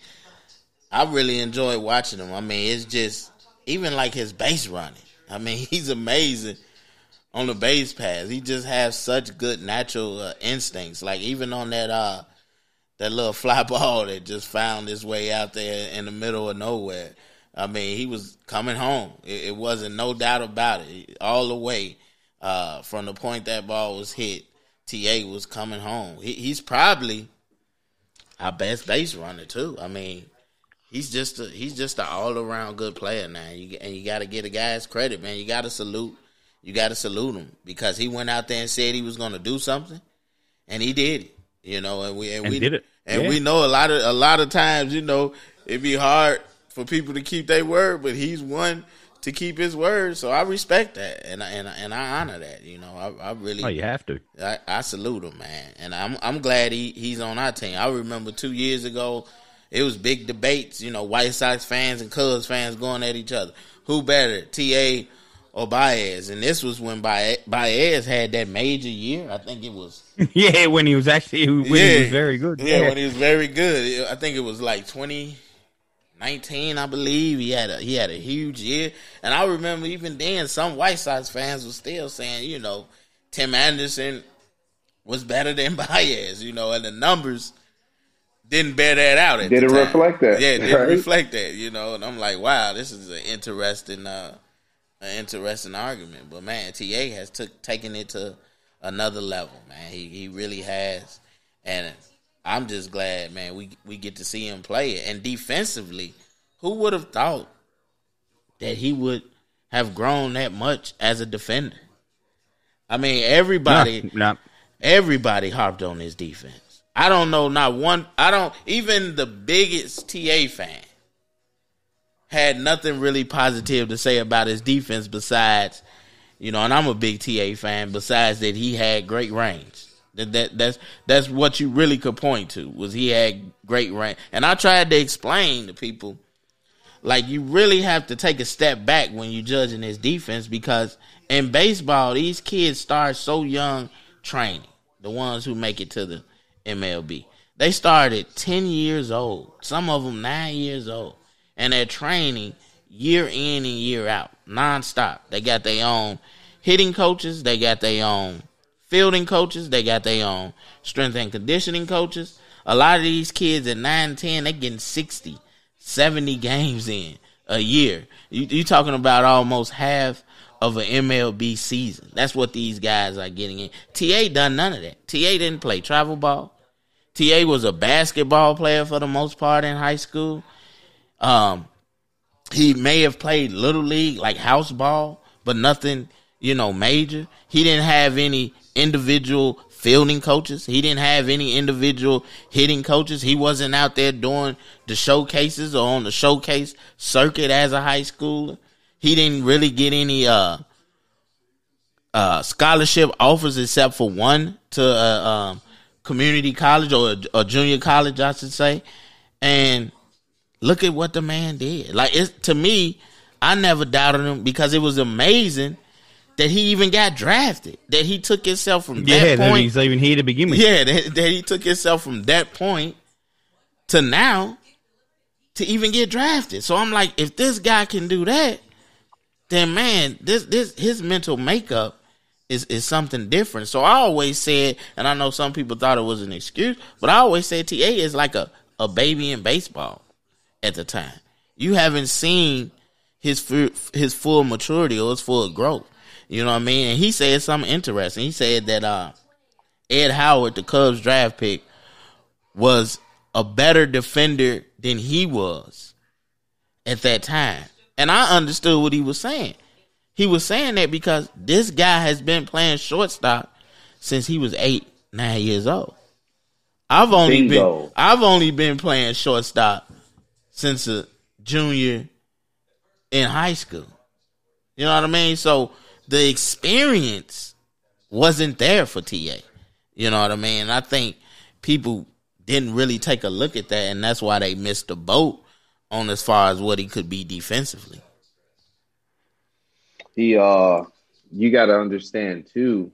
I really enjoy watching him. I mean, it's just even like his base running. I mean, he's amazing on the base pass. He just has such good natural uh, instincts. Like even on that uh that little fly ball that just found its way out there in the middle of nowhere. I mean, he was coming home. It, it wasn't no doubt about it. All the way uh, from the point that ball was hit, Ta was coming home. He, he's probably our best base runner too. I mean, he's just a, he's just an all around good player now. You, and you got to get a guy's credit, man. You got to salute. You got to salute him because he went out there and said he was going to do something, and he did it. You know, and we and, And we did it. and Yeah. we know a lot of a lot of times, you know, it'd be hard for people to keep their word, but he's one to keep his word. So I respect that, and I, and I, and I honor that. You know, I, I really Oh, you have to. I, I salute him, man, and I'm I'm glad he, he's on our team. I remember two years ago, it was big debates. You know, White Sox fans and Cubs fans going at each other. Who better, Ta or Baez? And this was when Baez, Baez had that major year. I think it was yeah, when he was actually when he was very good. yeah, when he was very good. I think it was like 2019, I believe. He had a he had a huge year, and I remember even then some White Sox fans were still saying, you know, Tim Anderson was better than Baez, you know, and the numbers didn't bear that out. At Didn't the time. reflect that, Yeah, it didn't right? reflect that, you know. And I'm like, wow, this is an interesting, uh, an interesting argument. But man, Ta has took taken it to another level, man. He he really has, and I'm just glad, man. We we get to see him play it. And defensively, who would have thought that he would have grown that much as a defender? I mean, everybody no, no. everybody harped on his defense. I don't know not one I don't even the biggest TA fan had nothing really positive to say about his defense besides you know, and I'm a big TA fan besides that he had great range. That, that that's that's what you really could point to was he had great range. And I tried to explain to people like you really have to take a step back when you're judging his defense because in baseball these kids start so young training the ones who make it to the mlb they started 10 years old some of them 9 years old and they're training year in and year out nonstop they got their own hitting coaches, they got their own fielding coaches, they got their own strength and conditioning coaches. A lot of these kids at 9, 10, they getting 60, 70 games in a year. You, you talking about almost half of an MLB season. That's what these guys are getting in. TA done none of that. TA didn't play travel ball. TA was a basketball player for the most part in high school. Um, he may have played little league like house ball, but nothing, you know, major. He didn't have any individual fielding coaches. He didn't have any individual hitting coaches. He wasn't out there doing the showcases or on the showcase circuit as a high schooler. He didn't really get any uh, uh, scholarship offers except for one to a um, community college or a, a, junior college, I should say. And look at what the man did. Like it to me, I never doubted him because it was amazing that he even got drafted. That he took himself from yeah, that point. he's even here to begin with. Yeah, that, that he took himself from that point to now to even get drafted. So I'm like, if this guy can do that, then man, this this his mental makeup is is something different. So I always said, and I know some people thought it was an excuse, but I always said TA is like a a baby in baseball at the time. You haven't seen his his full maturity or his full growth. You know what I mean? And he said something interesting. He said that uh, Ed Howard, the Cubs draft pick, was a better defender than he was at that time. And I understood what he was saying. He was saying that because this guy has been playing shortstop since he was eight, nine years old. I've only Bingo. been I've only been playing shortstop since a junior in high school. You know what I mean? So the experience wasn't there for TA. You know what I mean? I think people didn't really take a look at that, and that's why they missed the boat on as far as what he could be defensively. He uh you gotta understand too,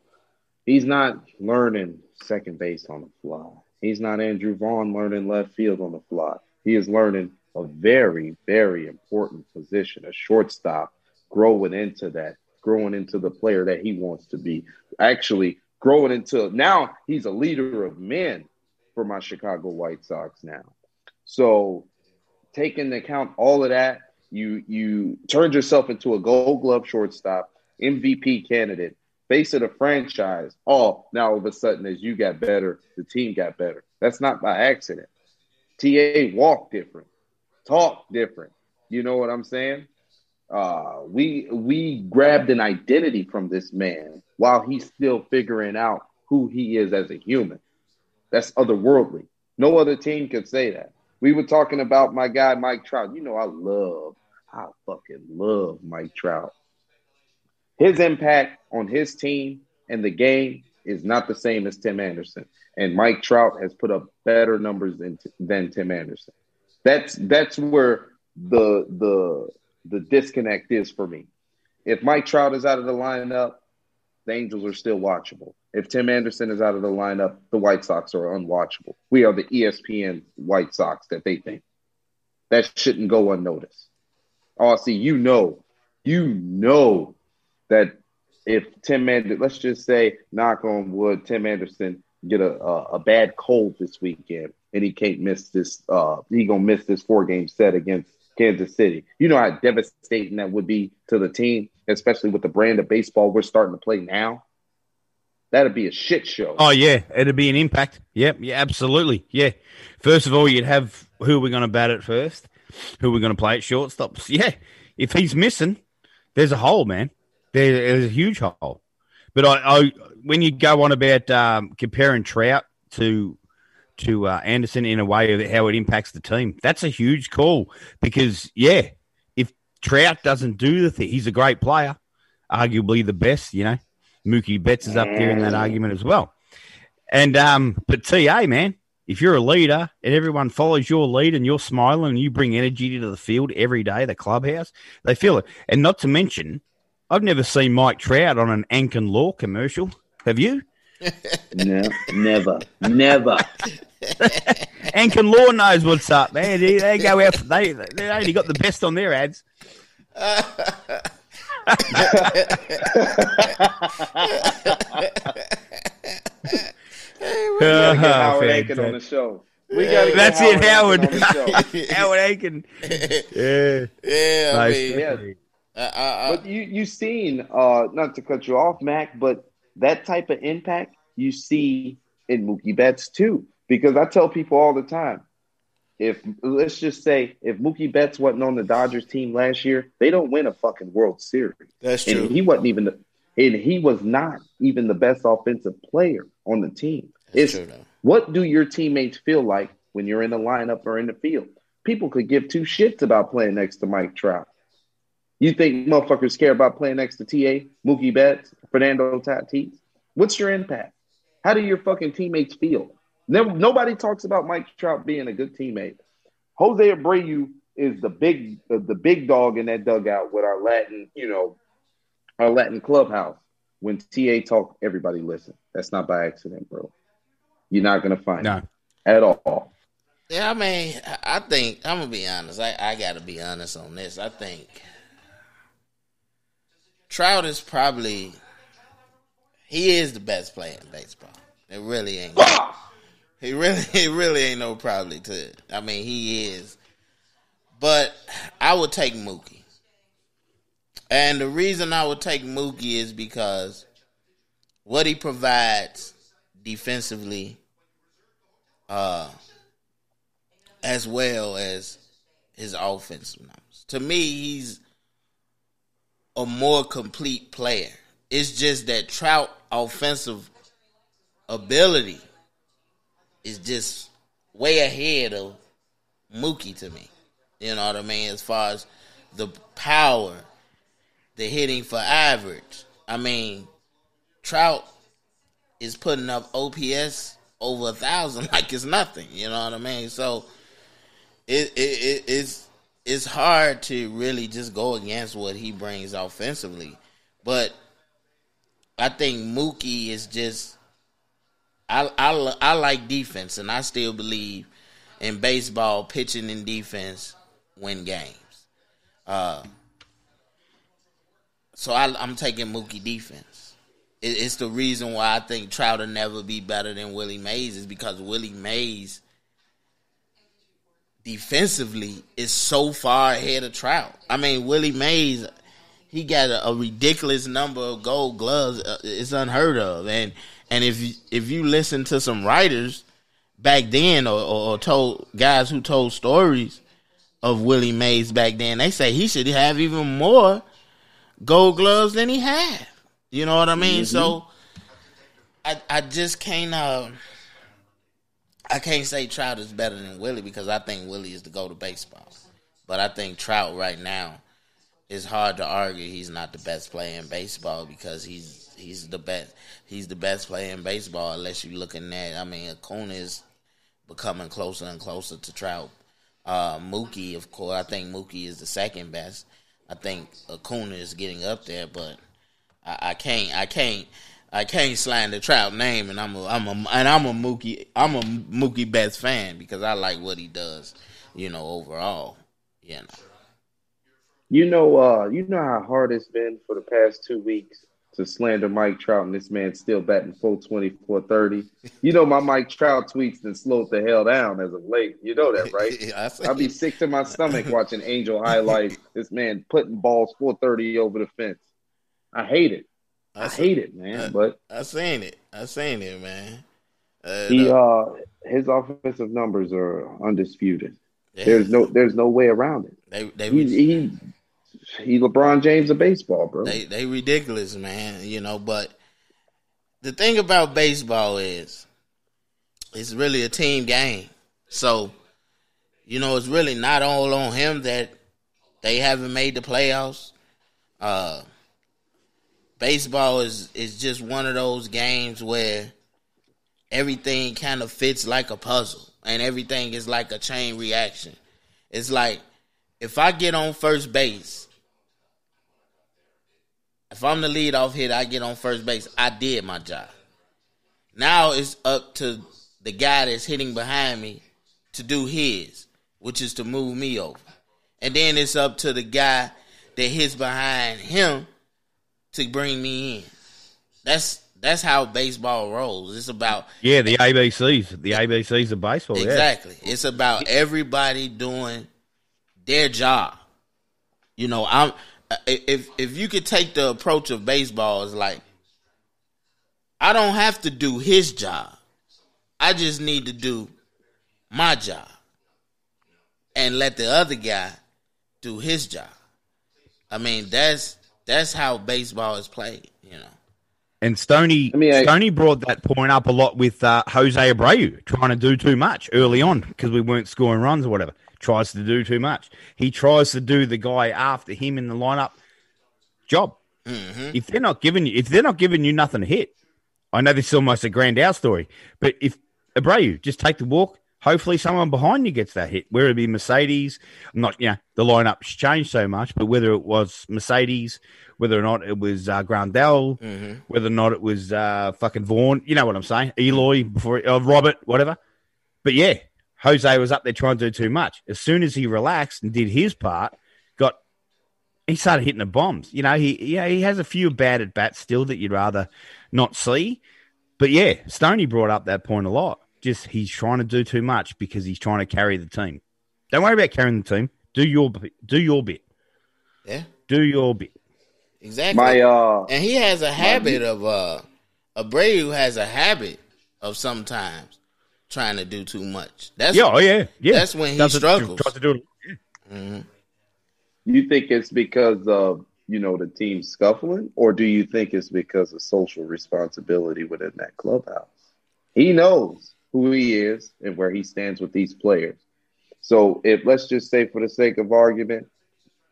he's not learning second base on the fly. He's not Andrew Vaughn learning left field on the fly. He is learning a very, very important position, a shortstop, growing into that, growing into the player that he wants to be. Actually, growing into now he's a leader of men for my Chicago White Sox now. So take into account all of that. You you turned yourself into a Gold Glove shortstop, MVP candidate, face of the franchise. All now all of a sudden, as you got better, the team got better. That's not by accident. TA walked different, talk different. You know what I'm saying? Uh, we we grabbed an identity from this man while he's still figuring out who he is as a human. That's otherworldly. No other team could say that. We were talking about my guy Mike Trout. You know, I love, I fucking love Mike Trout. His impact on his team and the game is not the same as Tim Anderson. And Mike Trout has put up better numbers than, than Tim Anderson. That's that's where the the the disconnect is for me. If Mike Trout is out of the lineup, the Angels are still watchable. If Tim Anderson is out of the lineup, the White Sox are unwatchable. We are the ESPN White Sox that they think. That shouldn't go unnoticed. Oh, see, you know, you know that if Tim Anderson, let's just say, knock on wood, Tim Anderson get a, a, a bad cold this weekend and he can't miss this, uh, he gonna miss this four game set against Kansas City. You know how devastating that would be to the team, especially with the brand of baseball we're starting to play now. That'd be a shit show. Oh yeah, it'd be an impact. Yep, yeah, absolutely. Yeah. First of all, you'd have who are we going to bat at first? Who are we going to play at shortstops? Yeah. If he's missing, there's a hole, man. there's a huge hole. But I, I when you go on about um, comparing Trout to to uh, Anderson in a way of how it impacts the team. That's a huge call because, yeah, if Trout doesn't do the thing, he's a great player, arguably the best. You know, Mookie Betts is up there in that argument as well. And um, but TA man, if you're a leader and everyone follows your lead and you're smiling and you bring energy to the field every day, the clubhouse, they feel it. And not to mention, I've never seen Mike Trout on an Ankin Law commercial. Have you? No, never, never. Ankin Law knows what's up, man. They, they go out. They they only got the best on their ads. Hey, We gotta get Oh, Howard Ankin on the show. We gotta get That's it, Howard. Howard. Ankin on the show. Howard Ankin. Yeah. yeah, I mean, Yeah. I, I, I, But you you seen uh not to cut you off, Mac, but that type of impact you see in Mookie Betts too. Because I tell people all the time, if let's just say if Mookie Betts wasn't on the Dodgers team last year, they don't win a fucking World Series. that's And true. he wasn't even the, and he was not even the best offensive player on the team. That's it's true, what do your teammates feel like when you're in the lineup or in the field? People could give two shits about playing next to Mike Trout. You think motherfuckers care about playing next to TA, Mookie Betts, Fernando Tatis? What's your impact? How do your fucking teammates feel? Never, nobody talks about Mike Trout being a good teammate. Jose Abreu is the big uh, the big dog in that dugout with our Latin, you know, our Latin clubhouse. When TA talk, everybody listen. That's not by accident, bro. You're not gonna find No. it at all. Yeah, I mean, I- I think I'm gonna be honest. I, I got to be honest on this. I think Trout is probably he is the best player in baseball. It really ain't. He really, he really ain't no probably to. it. I mean, he is, but I would take Mookie, and the reason I would take Mookie is because what he provides defensively, uh, as well as his offensive numbers. To me, he's a more complete player. It's just that Trout offensive ability is just way ahead of Mookie to me. You know what I mean? As far as the power, the hitting for average. I mean, Trout is putting up OPS over a thousand like it's nothing. You know what I mean? So it, it, it it's it's hard to really just go against what he brings offensively, but I think Mookie is just I I I like defense, and I still believe in baseball pitching and defense win games. Uh, so I, I'm taking Mookie defense. It, it's the reason why I think Trout will never be better than Willie Mays is because Willie Mays defensively is so far ahead of Trout. I mean, Willie Mays, he got a, a ridiculous number of gold gloves. Uh, It's unheard of, and and if you, if you listen to some writers back then, or, or, or told guys who told stories of Willie Mays back then, they say he should have even more gold gloves than he had. You know what I mean? So I I just can't. Uh, I can't say Trout is better than Willie because I think Willie is the go to baseball. But I think Trout right now it's hard to argue he's not the best player in baseball because he's he's the best he's the best player in baseball unless you're looking at I mean Acuna is becoming closer and closer to Trout. Uh, Mookie, of course, I think Mookie is the second best. I think Acuna is getting up there, but I, I can't I can't I can't slander Trout name, and I'm a I'm a and I'm a Mookie I'm a Mookie Betts fan because I like what he does, you know, overall, you know. You know, uh, you know how hard it's been for the past two weeks to slander Mike Trout, and this man's still batting 420, 430. You know, my Mike Trout tweets and slowed the hell down as of late. You know that, right? I. I'll be sick to my stomach watching Angel highlight this man putting balls 430 over the fence. I hate it. I see- hate it, man. But I seen it. I seen it, man. Uh, he, uh, his offensive numbers are undisputed. yeah, There's no, there's no way around it. they they He, he, he, LeBron James of baseball, bro. they they ridiculous, man. You know, but the thing about baseball is it's really a team game. So, you know, it's really not all on him that they haven't made the playoffs. Uh baseball is is just one of those games where everything kind of fits like a puzzle and everything is like a chain reaction. It's like if I get on first base if I'm the leadoff hitter, I get on first base. I did my job. Now it's up to the guy that's hitting behind me to do his, which is to move me over. And then it's up to the guy that hits behind him to bring me in. That's that's how baseball rolls. It's about Yeah, the ABCs, the ABCs of baseball. Yeah. exactly. It's about everybody doing their job. You know, I'm if if you could take the approach of baseball is like I don't have to do his job. I just need to do my job and let the other guy do his job. I mean, that's that's how baseball is played, you know. And Stoney I mean, I- Stoney brought that point up a lot with uh, Jose Abreu trying to do too much early on because we weren't scoring runs or whatever. Tries to do too much. He tries to do the guy after him in the lineup job. Mm-hmm. If they're not giving you, if they're not giving you nothing to hit, I know this is almost a grand out story, but if Abreu just take the walk, hopefully someone behind you gets that hit. Whether it be Mercedes, I'm not, you know, the lineup's changed so much, but whether it was Mercedes, whether or not it was uh, Grandal, Mm-hmm. whether or not it was uh, fucking Vaughn, you know what I'm saying? Eloy before uh, Robert, whatever. But yeah, Jose was up there trying to do too much. As soon as he relaxed and did his part, got he started hitting the bombs. You know, he yeah he has a few bad at bats still that you'd rather not see. But yeah, Stoney brought up that point a lot. Just he's trying to do too much because he's trying to carry the team. Don't worry about carrying the team. Do your bit- do your bit. Yeah, Do your bit. exactly. My uh, and he has a habit of uh Abreu has a habit of sometimes trying to do too much. That's Yeah, oh yeah, yeah. That's when he Does struggles. Tries to do it. Mhm. you think it's because of you know the team scuffling, or do you think it's because of social responsibility within that clubhouse? He knows who he is and where he stands with these players. So if let's just say, for the sake of argument,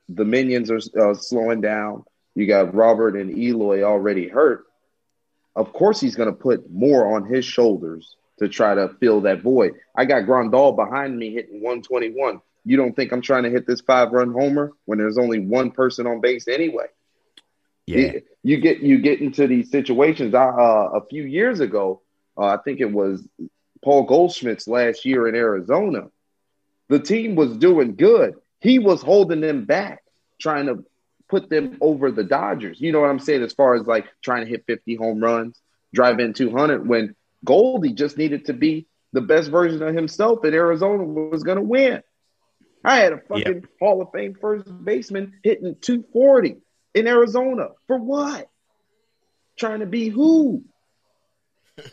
the minions are uh, slowing down. You got Robert and Eloy already hurt. Of course, he's going to put more on his shoulders to try to fill that void. I got Grandal behind me hitting 121. You don't think I'm trying to hit this five run homer when there's only one person on base anyway? Yeah. You get you get into these situations. I, uh, a few years ago, uh, I think it was Paul Goldschmidt's last year in Arizona. The team was doing good. He was holding them back, trying to put them over the Dodgers. You know what I'm saying? As far as like trying to hit 50 home runs, drive in 200, when Goldie just needed to be the best version of himself, and Arizona was going to win. I had a fucking Hall of Fame first baseman hitting 240 in Arizona for what? Trying to be who?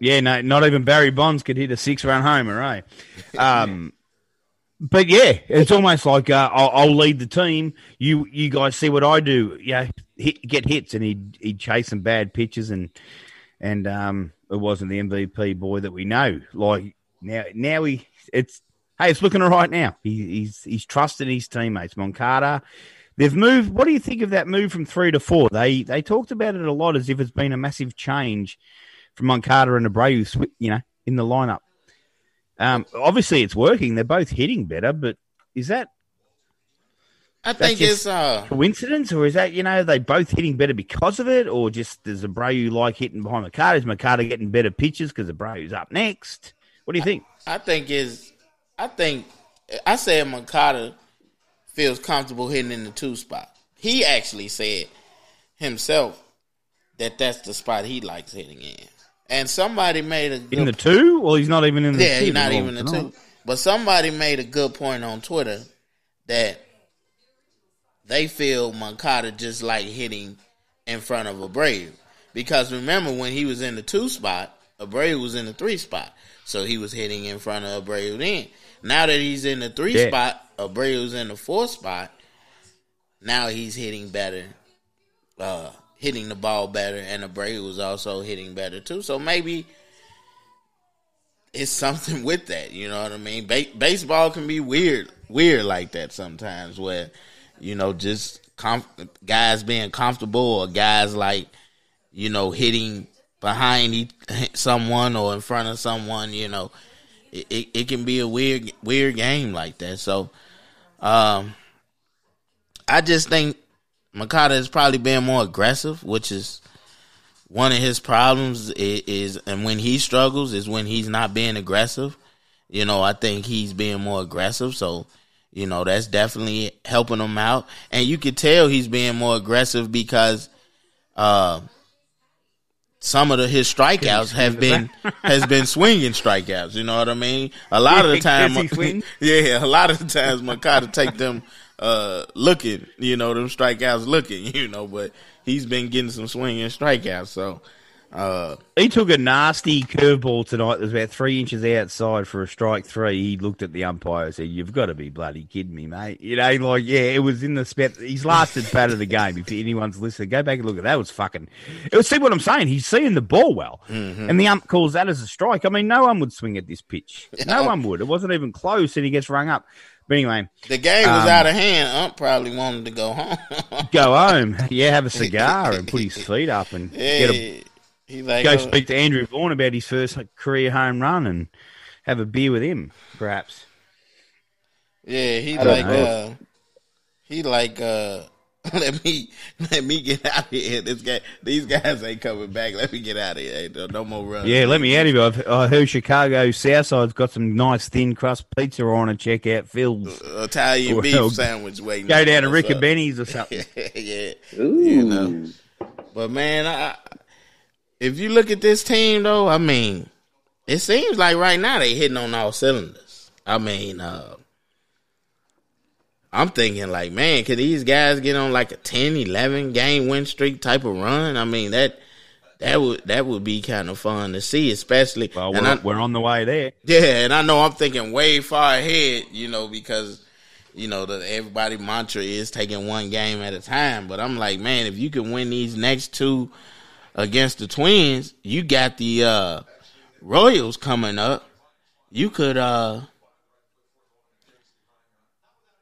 Yeah, no, not even Barry Bonds could hit a six-run homer, right? Um, but yeah, it's almost like uh, I'll, I'll lead the team. You, you guys see what I do. Yeah, hit, get hits, and he'd he'd chase some bad pitches, and and um, it wasn't the MVP boy that we know. Like now, now he, it's hey, it's looking all right now. He, he's he's trusted his teammates. Moncada, they've moved. What do you think of that move from three to four? They they talked about it a lot as if it's been a massive change from Moncada and Abreu, you know, in the lineup. Um, obviously, it's working. They're both hitting better, but is that I think it's uh coincidence, or is that you know they both hitting better because of it, or just does Abreu like hitting behind Moncada? Is Moncada getting better pitches because Abreu's up next? What do you think? I think is I think I said Moncada feels comfortable hitting in the two spot. He actually said himself that that's the spot he likes hitting in. And somebody made a good In the two? Well, he's not even in the yeah, he's not even the two. But somebody made a good point on Twitter that they feel Moncada just like hitting in front of Abreu. Because remember when he was in the two spot, Abreu was in the three spot. So he was hitting in front of Abreu then. Now that he's in the three Yeah. spot, Abreu's in the four spot. Now he's hitting better, uh, hitting the ball better, and Abreu was also hitting better too. So maybe it's something with that. You know what I mean? Ba- baseball can be weird, weird like that sometimes, where you know just guys being comfortable or guys like you know hitting behind e- someone or in front of someone. You know, it, it, it can be a weird, weird game like that. So, um, I just think Moncada has probably been more aggressive, which is one of his problems is, is and when he struggles is when he's not being aggressive. You know, I think he's being more aggressive. So, You know, that's definitely helping him out. And you could tell he's being more aggressive because uh, some of the, his strikeouts have been has been swinging strikeouts. You know what I mean? A lot of the time, yeah, a lot of the times Moncada take them uh, looking, you know, them strikeouts looking, you know, but he's been getting some swinging strikeouts. So uh, he took a nasty curveball tonight. that was about three inches outside for a strike three. He looked at the umpire and said, "You've got to be bloody kidding me, mate." You know, like yeah, it was in the spec. He's lasted part of the game. If anyone's listening, go back and look at that. It was fucking. It was see what I'm saying. He's seeing the ball well, mm-hmm. and the ump calls that as a strike. I mean, no one would swing at this pitch. No one would. It wasn't even close, and he gets rung up. But anyway, the game was um, out of hand. Ump probably wanted to go home. go home, yeah, have a cigar and put his feet up and get a like, go uh, speak to Andrew Vaughn about his first career home run and have a beer with him, perhaps. Yeah, he like uh, he like uh, let me let me get out of here. This guy, these guys ain't coming back. Let me get out of here. No, no more runs. Yeah, let me out of here. I've, I heard Chicago Southside's got some nice thin crust pizza on and check out Phil's uh, Italian beef sandwich waiting. Go down to Ricobene's or something. yeah, Ooh. you know. But man, I if you look at this team though, I mean, it seems like right now they hitting on all cylinders. I mean, uh, I'm thinking like, man, can these guys get on like a 10, 11 game win streak type of run? I mean, that that would that would be kind of fun to see, especially. Well, we're, I, we're on the way there. Yeah, and I know I'm thinking way far ahead, you know, because you know the everybody mantra is taking one game at a time. But I'm like, man, if you can win these next two against the Twins, you got the uh, Royals coming up. You could uh,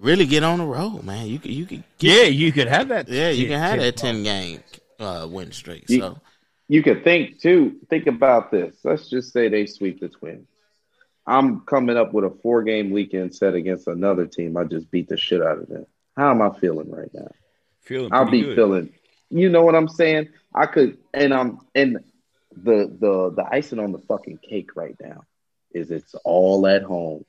really get on the road, man. You could, you could, yeah, you could have that. Yeah, you can have that ten game uh, win streak. You, so you could think too. Think about this. Let's just say they sweep the Twins. I'm coming up with a four game weekend set against another team. I just beat the shit out of them. How am I feeling right now? Feeling I'll be good. feeling you know what I'm saying? I could, and I'm, and the the the icing on the fucking cake right now is it's all at home.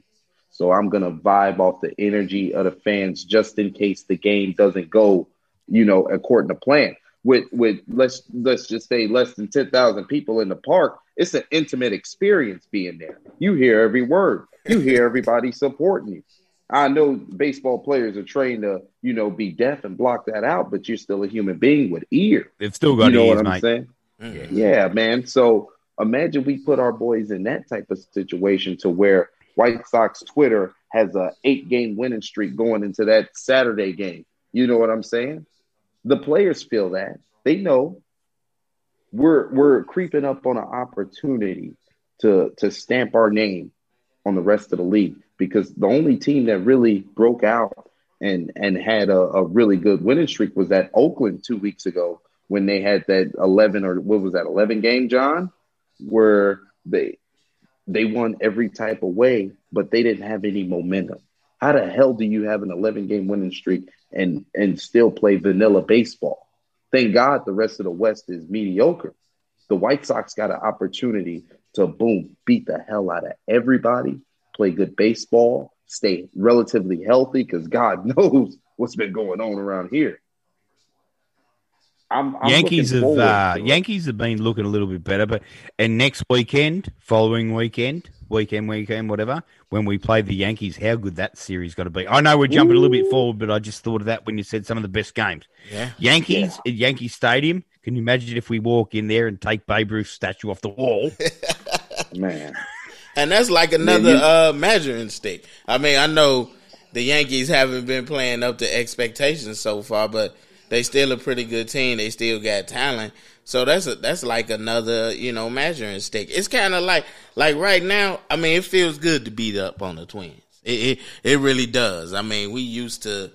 So I'm gonna vibe off the energy of the fans just in case the game doesn't go, you know, according to plan. With with let's let's just say less than ten thousand people in the park, it's an intimate experience being there. You hear every word. You hear everybody supporting you. I know baseball players are trained to, you know, be deaf and block that out, but you're still a human being with ear. It's still got you know ears, what I'm mate. saying? Mm-hmm. Yeah, man. So imagine we put our boys in that type of situation to where White Sox Twitter has a eight game winning streak going into that Saturday game. You know what I'm saying? The players feel that. They know we're we're creeping up on an opportunity to to stamp our name on the rest of the league because the only team that really broke out and and had a, a really good winning streak was that Oakland two weeks ago when they had that 11 or what was that 11 game John where they they won every type of way but they didn't have any momentum. How the hell do you have an 11 game winning streak and and still play vanilla baseball? Thank god the rest of the west is mediocre. The white sox got an opportunity to boom beat the hell out of everybody play good baseball, stay relatively healthy, because God knows what's been going on around here. I'm, I'm Yankees have uh, Yankees have been looking a little bit better, but and next weekend, following weekend, weekend, weekend, whatever, when we play the Yankees, how good that series got to be. I know we're jumping Ooh. a little bit forward, but I just thought of that when you said some of the best games. Yeah, Yankees yeah. at Yankee Stadium. Can you imagine if we walk in there and take Babe Ruth's statue off the wall? Man, and that's like another you, uh, measuring stick. I mean, I know the Yankees haven't been playing up to expectations so far, but they still a pretty good team. They still got talent. So that's a, that's like another, you know, measuring stick. It's kind of like like right now. I mean, it feels good to beat up on the Twins. It, it it really does. I mean, we used to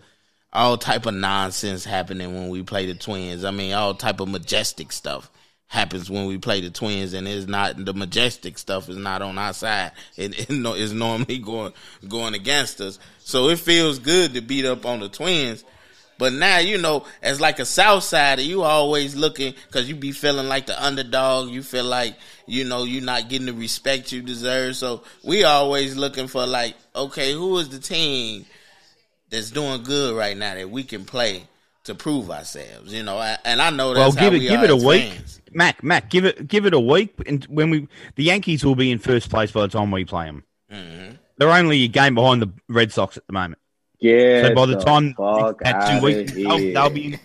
all type of nonsense happening when we play the Twins. I mean, all type of majestic stuff happens when we play the Twins, and it's not the majestic stuff is not on our side. It, it is normally going going against us. So it feels good to beat up on the Twins. But now you know, as like a South Sider, you always looking because you be feeling like the underdog. You feel like you know you're not getting the respect you deserve. So we always looking for like, okay, who is the team that's doing good right now that we can play to prove ourselves. You know, and I know Well, that's give how it we give are it a week, fans. Mac. Mac, give it give it a week, and when we the Yankees will be in first place by the time we play them. Mhm. They're only a game behind the Red Sox at the moment. Yeah. So by the time fuck that two weeks, they'll, they'll be.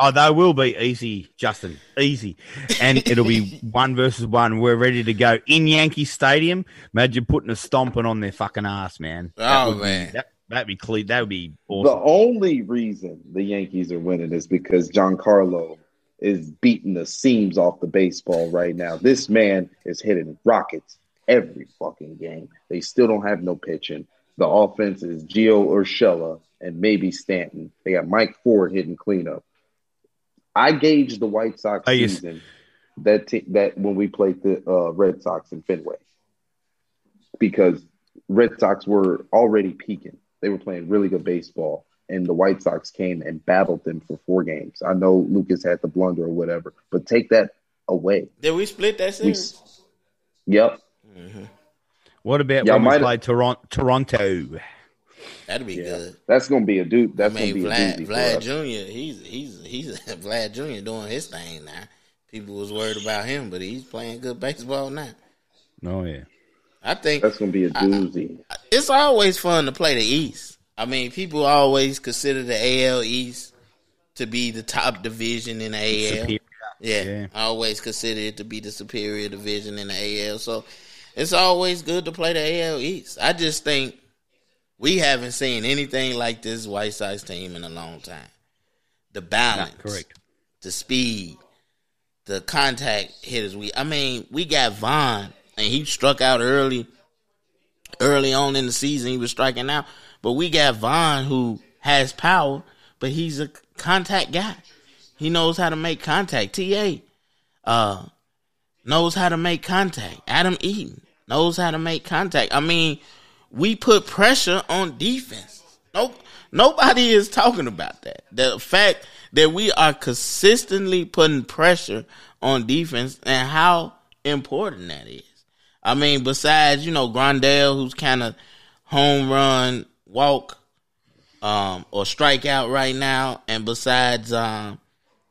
Oh, they will be easy, Justin. Easy, and it'll be one versus one. We're ready to go in Yankee Stadium. Imagine putting a stomping on their fucking ass, man. That Oh, would be- man. that, that'd be clear. That would be The only reason the Yankees are winning is because Giancarlo is beating the seams off the baseball right now. This man is hitting rockets every fucking game. They still don't have no pitching. The offense is Gio Urshela and maybe Stanton. They got Mike Ford hitting cleanup. I gauged the White Sox yes. season that te- that when we played the uh, Red Sox in Fenway because Red Sox were already peaking. They were playing really good baseball, and the White Sox came and battled them for four games. I know Lucas had the blunder or whatever, but take that away. Did we split that We, series? yep. Mm-hmm. What about Y'all when we might- play Toronto? Toronto? That'd be Yeah. good. That's gonna be a dude. I That's mean, gonna be a Vlad, doozy for Vlad. Jr. He's he's he's Vlad Jr. doing his thing now. People was worried about him, but he's playing good baseball now. Oh yeah. I think That's gonna be a doozy. it's always fun to play the East. I mean, people always consider the AL East to be the top division in the AL. Superior. Yeah, Yeah. I always consider it to be the superior division in the AL. So it's always good to play the AL East. I just think we haven't seen anything like this White Sox team in a long time. The balance, correct. the speed, the contact hitters. We, I mean, we got Vaughn, and he struck out early, early on in the season. He was striking out, but we got Vaughn who has power, but he's a contact guy. He knows how to make contact. Ta uh, knows how to make contact. Adam Eaton knows how to make contact. I mean, we put pressure on defense. Nope. Nobody is talking about that. The fact that we are consistently putting pressure on defense and how important that is. I mean, besides, you know, Grandal, who's kind of home run, walk, um, or strikeout right now, and besides, um,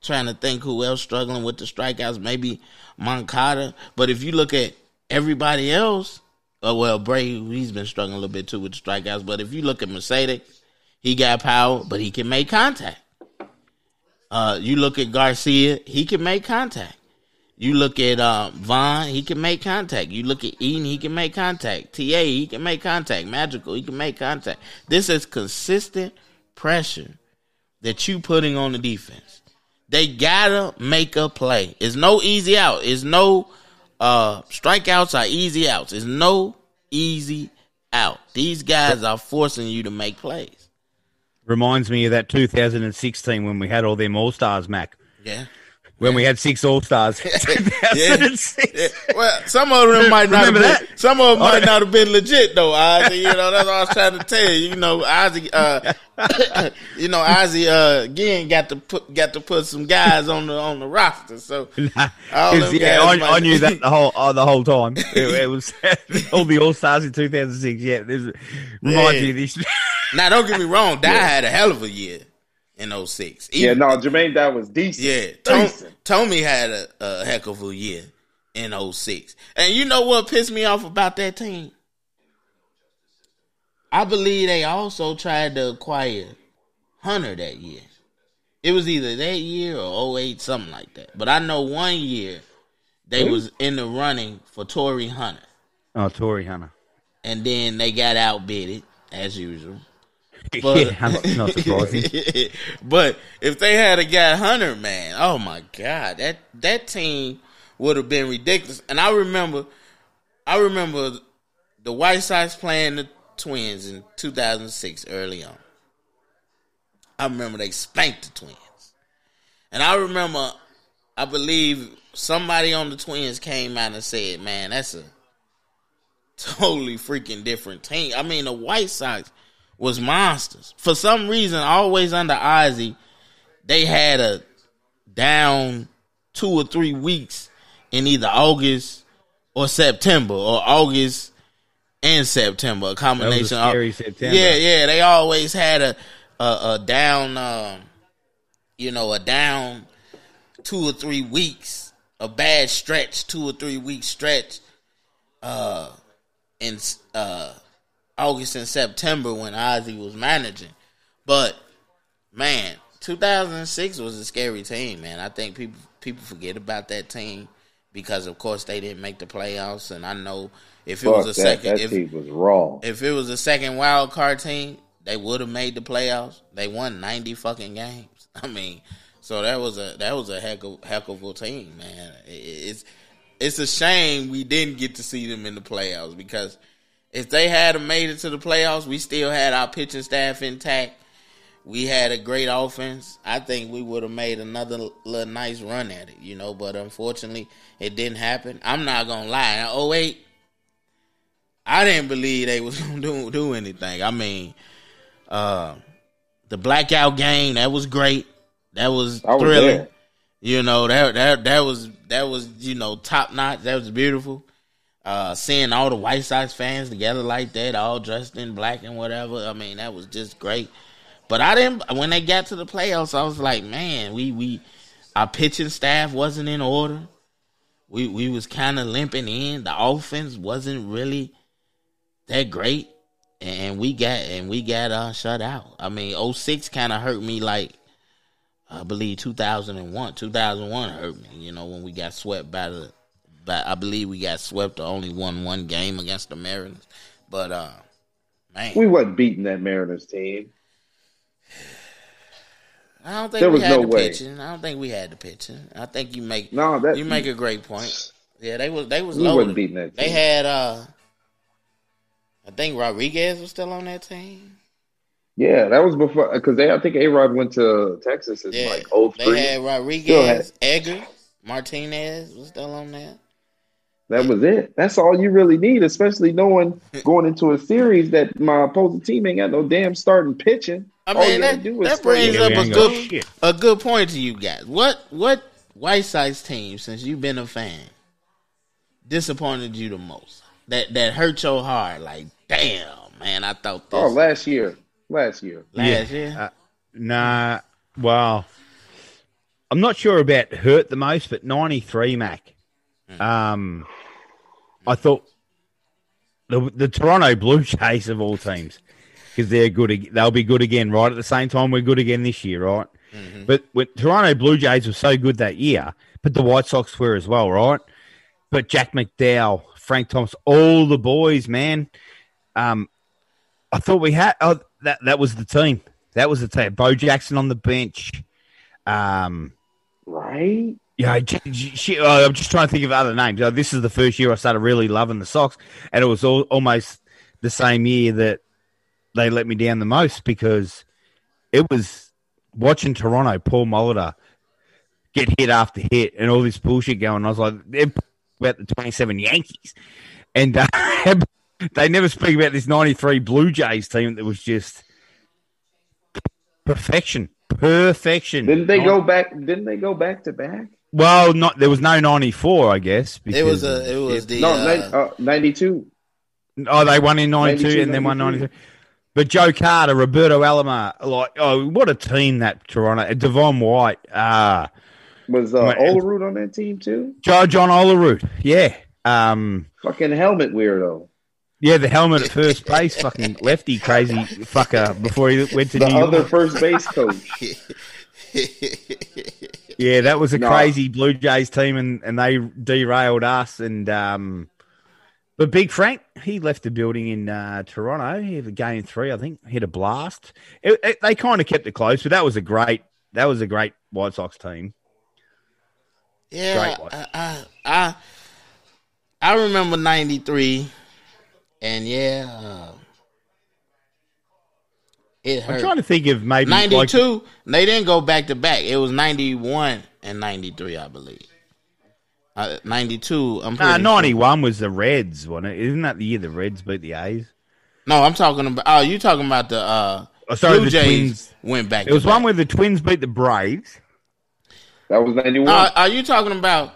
trying to think who else struggling with the strikeouts, maybe Moncada. But if you look at everybody else, uh, well, Bray, he's been struggling a little bit too with the strikeouts. But if you look at Mercedes, he got power, but he can make contact. Uh, you look at Garcia, he can make contact. You look at uh, Vaughn, he can make contact. You look at Eaton, he can make contact. TA, he can make contact. Madrigal, he can make contact. This is consistent pressure that you putting on the defense. They gotta make a play. It's no easy out. It's no uh strikeouts are easy outs. It's no easy out. These guys are forcing you to make plays. Reminds me of that 2016 when we had all them All Stars, Mac. Yeah. When we had six All Stars. 2006. Yeah, Well, some of them might not have been, that? some of them might Oh, not have been legit though, Ozzie. You know, that's what I was trying to tell you. You know, Ozzie uh you know, Ozzie uh again got to put got to put some guys on the on the roster. So all them yeah, I, I knew that the whole oh, the whole time. It, it was all the All Stars in 2006. Yeah, this reminds Yeah. me of this. Now don't get me wrong, Dye had a hell of a year in 06. Yeah, no, Jermaine, that was decent. Yeah, Tom, Decent. Thome had a, a heck of a year in 06. And you know what pissed me off about that team? I believe they also tried to acquire Hunter that year. It was either that year or 08, something like that. But I know one year they was in the running for Torii Hunter. Oh, Torii Hunter. And then they got outbidded, as usual. But- yeah, not, surprising. but if they had a guy Hunter, man, oh my god, that that team would have been ridiculous. And I remember, I remember the White Sox playing the Twins in 2006 early on. I remember they spanked the Twins, and I remember, I believe somebody on the Twins came out and said, "Man, that's a totally freaking different team." I mean, the White Sox was monsters. For some reason, always under Ozzie, they had a down two or three weeks in either August or September or August and September. A That combination. a of- September. Yeah, yeah. They always had a a, a down, um, you know, a down two or three weeks, a bad stretch, two or three week stretch, uh, in uh August and September when Ozzie was managing. But man, 2006 was a scary team, man. I think people people forget about that team because, of course, they didn't make the playoffs. And I know if it Fuck was a that. second, That if, team was raw. if it was a second wild card team, they would have made the playoffs. They won ninety fucking games. I mean, so that was a that was a heck of heck of a team, man. It- It's it's a shame we didn't get to see them in the playoffs because if they had made it to the playoffs, we still had our pitching staff intact. We had a great offense. I think we would have made another little nice run at it, you know. But unfortunately, it didn't happen. I'm not gonna lie. In 08, I didn't believe they was gonna do do anything. I mean, uh, the blackout game that was great. That was was thrilling. there. You know that that that was that was you know top notch. That was beautiful. Uh, seeing all the White Sox fans together like that, all dressed in black and whatever. I mean, that was just great. But I didn't. When they got to the playoffs, I was like, man, we we our pitching staff wasn't in order. We we was kind of limping in. The offense wasn't really that great, and we got and we got uh shut out. I mean, 06 kind of hurt me like I believe 2001. 2001 hurt me. You know when we got swept by the, by I believe we got swept. or only won one game against the Mariners, but uh, man, We wasn't beating that Mariners team. I don't think there we was had no the way. pitching. I don't think we had the pitching. I think you make No, that you make a great point. Yeah, they was they was We loaded. beating that They had uh, I think Rodriguez was still on that team. Yeah, that was before because they. I think A Rod went to Texas in Yeah, like oh they had Rodriguez, Edgar, Martinez was still on there. That was it. That's all you really need, especially knowing going into a series that my opposing team ain't got no damn starting pitching. I All mean that, that brings up a good shit. a good point to you guys. What what White Sox team since you've been a fan disappointed you the most? That that hurt your heart. Like damn, man, I thought this Oh, last year, last year. last year. Uh, nah, well, I'm not sure about hurt the most, but 93, Mac. Um, I thought the, the Toronto Blue Jays of all teams, because they're good. They'll be good again, right? At the same time, we're good again this year, right? But when Toronto Blue Jays were so good that year, but the White Sox were as well, right? But Jack McDowell, Frank Thomas, all the boys, man. Um, I thought we had oh, that. That was the team. That was the team. Bo Jackson on the bench. Um, Right? Yeah, shit, oh, I'm just trying to think of other names. Oh, this is the first year I started really loving the Sox, and it was all, almost the same year that they let me down the most because it was watching Toronto, Paul Molitor get hit after hit, and all this bullshit going. I was like, they're about the 27 Yankees, and uh, they never speak about this 93 Blue Jays team that was just perfection, perfection. Didn't they go back? Didn't they go back to back? Well, not there was no ninety four, I guess. It was a it was the No, uh, nin- uh, ninety-two. oh, they won in ninety two and then won 93. But Joe Carter, Roberto Alomar, like oh, what a team that Toronto, Devon White, uh Was uh, Wait, Olerud on that team too? Joe John Olerud, yeah, um, Fucking helmet weirdo. yeah, the helmet at first base, fucking lefty, crazy fucker before he went to The New York. other first base coach. Yeah, that was a No. crazy Blue Jays team, and, and they derailed us. And um, but Big Frank, he left the building in uh, Toronto. He had a game three, I think, hit a blast. It, it- they kind of kept it close, but that was a great that was a great White Sox team. Yeah, Great. I, I I I remember '93, and yeah, uh, it I'm trying to think of maybe like- '92, they didn't go back to back. It was '91 and '93, I believe. Uh, '92, I'm Nah, pretty ninety sure. was the Reds, wasn't it? Isn't that the year the Reds beat the A's? No, I'm talking about. Oh, you talking about the uh, Oh, sorry, Blue the Jays Twins. went back. It was to one back. where the Twins beat the Braves. That was ninety one. Uh, are you talking about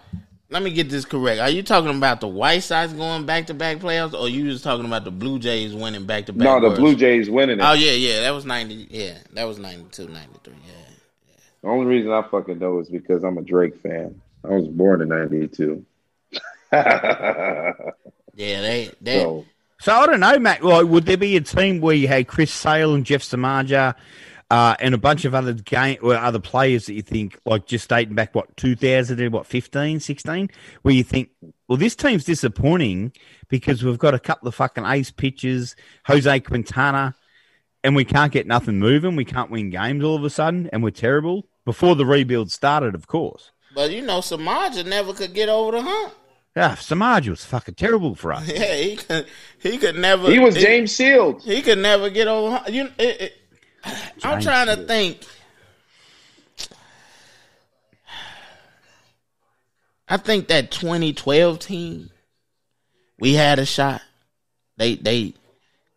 let me get this correct. Are you talking about the White Sox going back to back playoffs, or you just talking about the Blue Jays winning back to back? No, the Blue Jays winning it. Oh yeah, yeah, that was ninety. Yeah, that was 92, 93. Yeah. The only reason I fucking know is because I'm a Drake fan. I was born in '92. Yeah, they they so So I don't know, Matt. Like, would there be a team where you had Chris Sale and Jeff Samardzija uh, and a bunch of other game or other players that you think, like just dating back, what, 2000 to what, 15, 16, where you think, well, this team's disappointing because we've got a couple of fucking ace pitchers, Jose Quintana, and we can't get nothing moving. We can't win games all of a sudden, and we're terrible. Before the rebuild started, of course. but you know Samardzija never could get over the hump. Yeah, Samardzija was fucking terrible for us. Yeah, he could he could never. he was James Shields. He could never get over. hump. You, it, it, I'm trying to think. I think that 2012 team, we had a shot. They they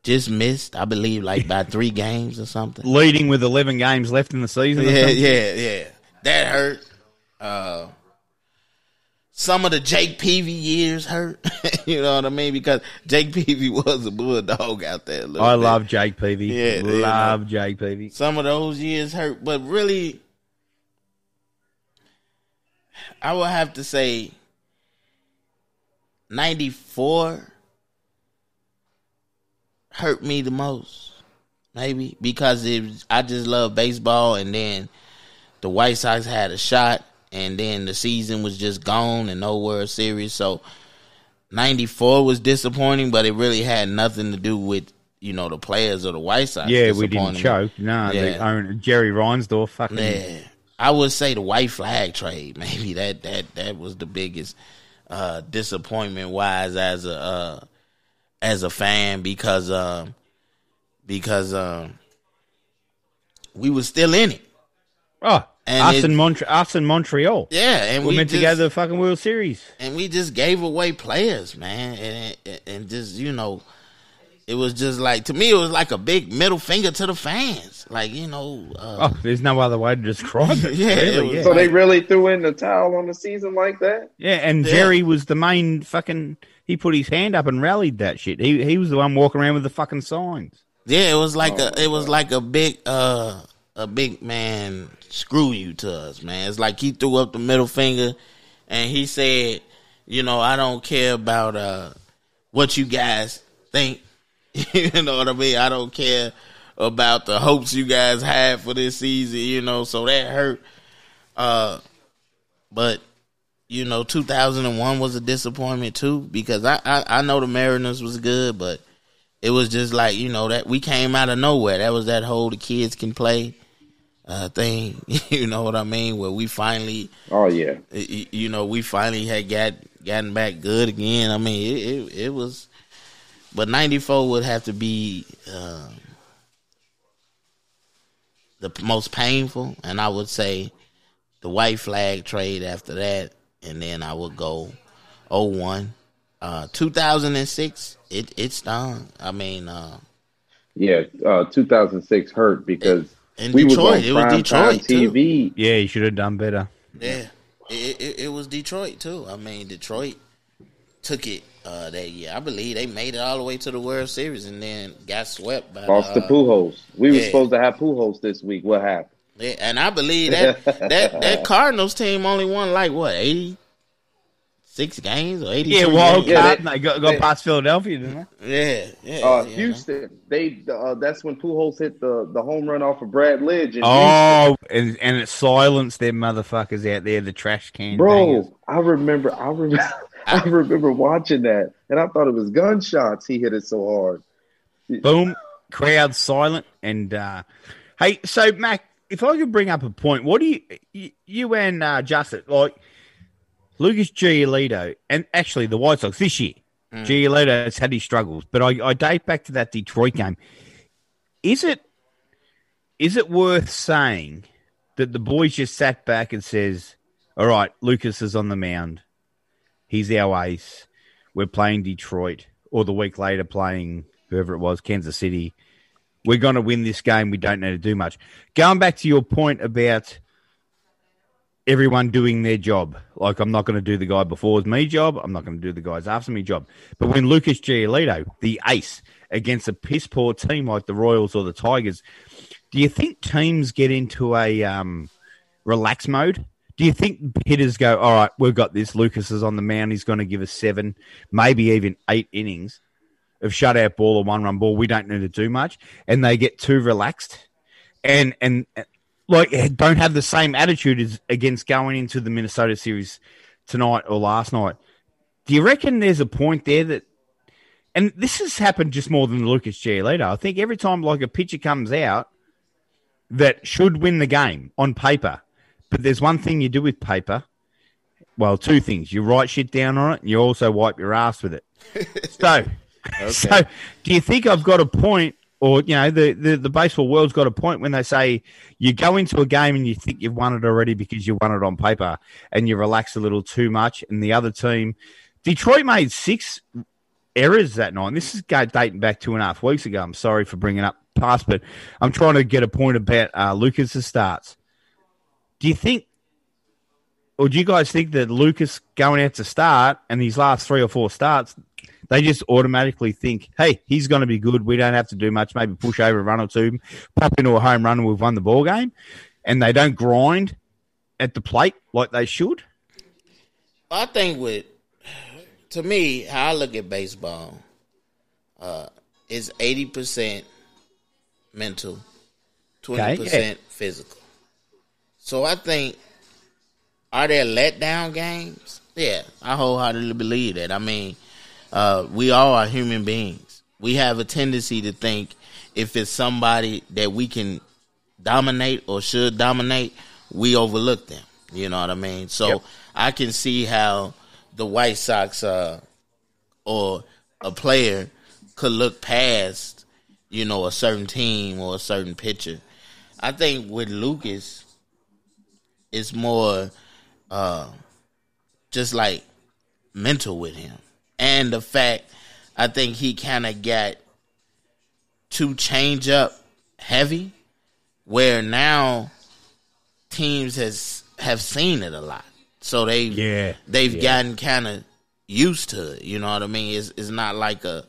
just missed, I believe, like by three games or something. Leading with 11 games left in the season. Yeah, yeah, yeah. That hurt. Uh, some of the Jake Peavy years hurt. you know what I mean? Because Jake Peavy was a bulldog out there. I bit. love Jake Peavy. Yeah, love Jake Peavy. some of those years hurt, but really, I would have to say '94 hurt me the most, maybe because it, I just love baseball, and then the White Sox had a shot, and then the season was just gone and no World Series, so. 94 was disappointing, but it really had nothing to do with, you know, the players or the White Sox. Yeah, we didn't choke. No, the Yeah. owner, Jerry Reinsdorf, fucking. Yeah, I would say the white flag trade. Maybe that that that was the biggest uh, disappointment wise as a uh, as a fan because um, because um, we were still in it. Oh, And us it- in Montre- us in Montreal. Yeah, and we we meant just, to go to the fucking World Series. and we just gave away players, man, and and- and just you know. It was just like to me, it was like a big middle finger to the fans. Like you know, uh, Oh, there's no other way to describe it. Yeah, it really, was- yeah. So they really threw in the towel on the season like that. yeah, and Yeah. Jerry was the main fucking. He put his hand up and rallied that shit. He he was the one walking around with the fucking signs. Yeah, it was like Oh, a it was like a big uh a big man screw you to us, man. It's like he threw up the middle finger and he said, you know, I don't care about uh what you guys think. you know what I mean? I don't care about the hopes you guys had for this season, you know, so that hurt. Uh but you know, 2001 was a disappointment too because I, I I know the Mariners was good, but it was just like you know that we came out of nowhere. That was that whole the kids can play uh, thing. you know what I mean? Where we finally, Oh yeah, you know, we finally had got gotten back good again. I mean, it it, it was, but '94 would have to be um, the most painful, and I would say the white flag trade after that, and then I would go 01. Uh, 2006, it it stung. I mean, uh, yeah. Uh, 2006 hurt because in we Detroit, was it was Detroit time too. TV. Yeah, he should have done better. Yeah, it, it it was Detroit too. I mean, Detroit took it uh, that year. I believe they made it all the way to the World Series and then got swept by. Lost to uh, Pujols. We were supposed to have Pujols this week. What happened? Yeah, and I believe that that that Cardinals team only won like what eighty six games or eighty. Yeah, wild Yeah, card. they- and they got, got they- past Philadelphia, didn't they? Yeah, yeah. Uh, yeah. Houston. They. Uh, that's when Pujols hit the, the home run off of Brad Lidge. In Oh, and, and it silenced them motherfuckers out there, the trash can. Houston. bro, bangers. I remember. I remember. I remember watching that, and I thought it was gunshots. He hit it so hard. Boom, crowd silent. And uh, hey, so Mac, if I could bring up a point, what do you, you, you and uh, Justin like? Lucas Giolito, and actually the White Sox this year, Mm. Giolito has had his struggles, but I, I date back to that Detroit game. Is it is it worth saying that the boys just sat back and says, "All right, Lucas is on the mound. He's our ace. We're playing Detroit, or the week later playing whoever it was, Kansas City. We're going to win this game. We don't need to do much." Going back to your point about everyone doing their job. Like I'm not going to do the guy before me job. I'm not going to do the guys after me job. But when Lucas Giolito, the ace, against a piss poor team like the Royals or the Tigers, do you think teams get into a um, relax mode? Do you think hitters go, all right, we've got this. Lucas is on the mound. He's going to give us seven, maybe even eight innings of shutout ball or one run ball. We don't need to do much. And they get too relaxed and, and, like eh, don't have the same attitude as against going into the Minnesota series tonight or last night. Do you reckon there's a point there that, and this has happened just more than Lucas Giolito. I think every time like a pitcher comes out that should win the game on paper, but there's one thing you do with paper. Well, two things: you write shit down on it, and you also wipe your ass with it. so, okay. so do you think I've got a point or you know the, the, the baseball world's got a point when they say you go into a game and you think you've won it already because you won it on paper and you relax a little too much. And the other team detroit made six errors that night. This is dating back two and a half weeks ago. I'm sorry for bringing up past but i'm trying to get a point about uh, lucas's starts. Do you think or do you guys think that lucas going out to start and these last three or four starts they just automatically think, hey, he's going to be good. We don't have to do much. Maybe push over a run or two, pop into a home run, and we've won the ball game. And they don't grind at the plate like they should. I think with, to me, how I look at baseball, uh, is eighty percent mental, twenty percent yeah. physical. So I think, are there letdown games? Yeah, I wholeheartedly believe that. I mean, uh, we all are human beings. We have a tendency to think if it's somebody that we can dominate or should dominate, we overlook them. You know what I mean? So yep. I can see how the White Sox uh, or a player could look past, you know, a certain team or a certain pitcher. I think with Lucas, it's more uh, just like mental with him and the fact I think he kind of got too change up heavy, where now teams has have seen it a lot, so they yeah they've yeah. gotten kind of used to it. You know what I mean? It's it's not like a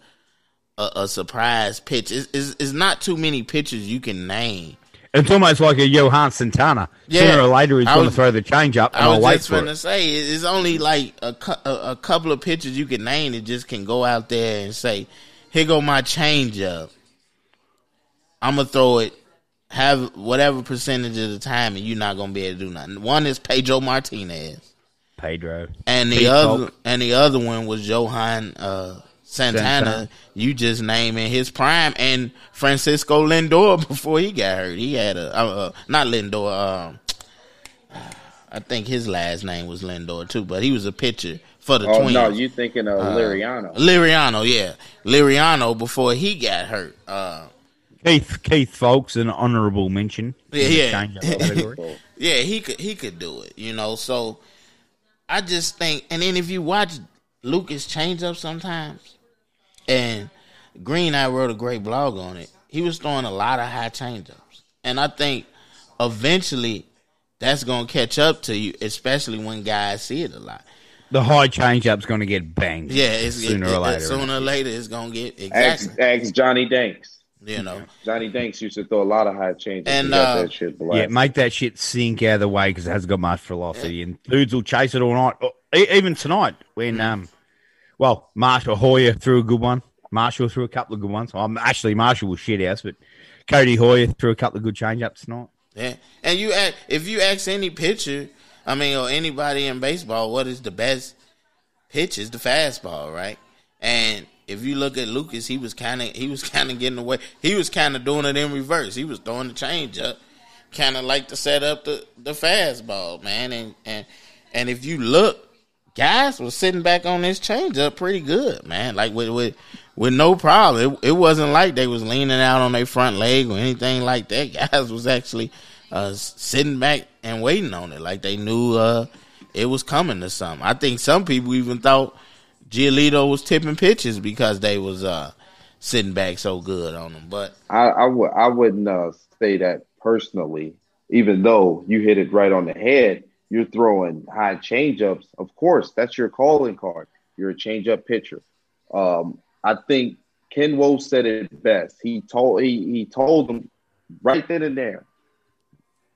a, a surprise pitch. It's, it's, it's not too many pitches you can name it's almost like a Johan Santana. Yeah, Sooner or later, he's going to throw the change up, and I was just going to say it's only like a, a, a couple of pitchers you can name that just can go out there and say, "Here go my change up. I'm gonna throw it." Have whatever percentage of the time, and you're not gonna be able to do nothing. One is Pedro Martinez, Pedro, and the Pete other Polk. and the other one was Johan uh, Santana, Santana, you just naming his prime, and Francisco Lindor before he got hurt. He had a uh, uh, not Lindor. Um, I think his last name was Lindor too, but he was a pitcher for the oh, Twins. no, you thinking of uh, Liriano? Liriano, yeah, Liriano before he got hurt. Uh, Keith Keith Foulke's an honorable mention. Yeah, yeah, yeah. He could he could do it. You know, so I just think, and then if you watch Lucas change up sometimes, and Green I wrote a great blog on it. He was throwing a lot of high changeups. And I think eventually that's going to catch up to you, especially when guys see it a lot. The high changeup's going to get banged. Yeah, it's, sooner it, or later. Sooner or later, it's going to get exactly. Ask, ask Johnny Danks. You know, Johnny Danks used to throw a lot of high changes. And uh, yeah, make that shit sink out of the way because it hasn't got much velocity. Yeah. And dudes will chase it all night. Even tonight, when mm. um, well, Marshall Heuer threw a good one. Marshall threw a couple of good ones. I'm um, actually Marshall was shit house, but Cody Heuer threw a couple of good change ups tonight. Yeah, and you ask, if you ask any pitcher, I mean, or anybody in baseball, what is the best pitch? Is the fastball, right? And if you look at Lucas, he was kind of he was kind of getting away. He was kind of doing it in reverse. He was throwing the change up, kind of like to set up the the fastball, man. And and and if you look, guys was sitting back on this changeup pretty good, man. Like with with with no problem. It, it wasn't like they was leaning out on their front leg or anything like that. Guys was actually uh, sitting back and waiting on it, like they knew uh, it was coming to something. I think some people even thought Giolito was tipping pitches because they was uh, sitting back so good on them. But I, I would I wouldn't uh, say that personally, even though you hit it right on the head. You're throwing high changeups. Of course, that's your calling card. You're a changeup pitcher. Um, I think Ken Woe said it best. He told he, he told them right then and there.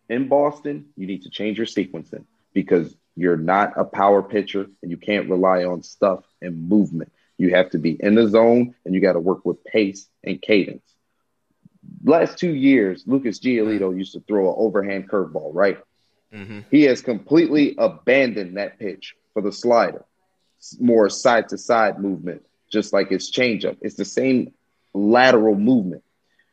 In Boston, you need to change your sequencing because you're not a power pitcher and you can't rely on stuff and movement. You have to be in the zone and you got to work with pace and cadence. Last two years, Lucas Giolito used to throw an overhand curveball, right? Mm-hmm. He has completely abandoned that pitch for the slider, more side to side movement, just like his changeup. It's the same lateral movement.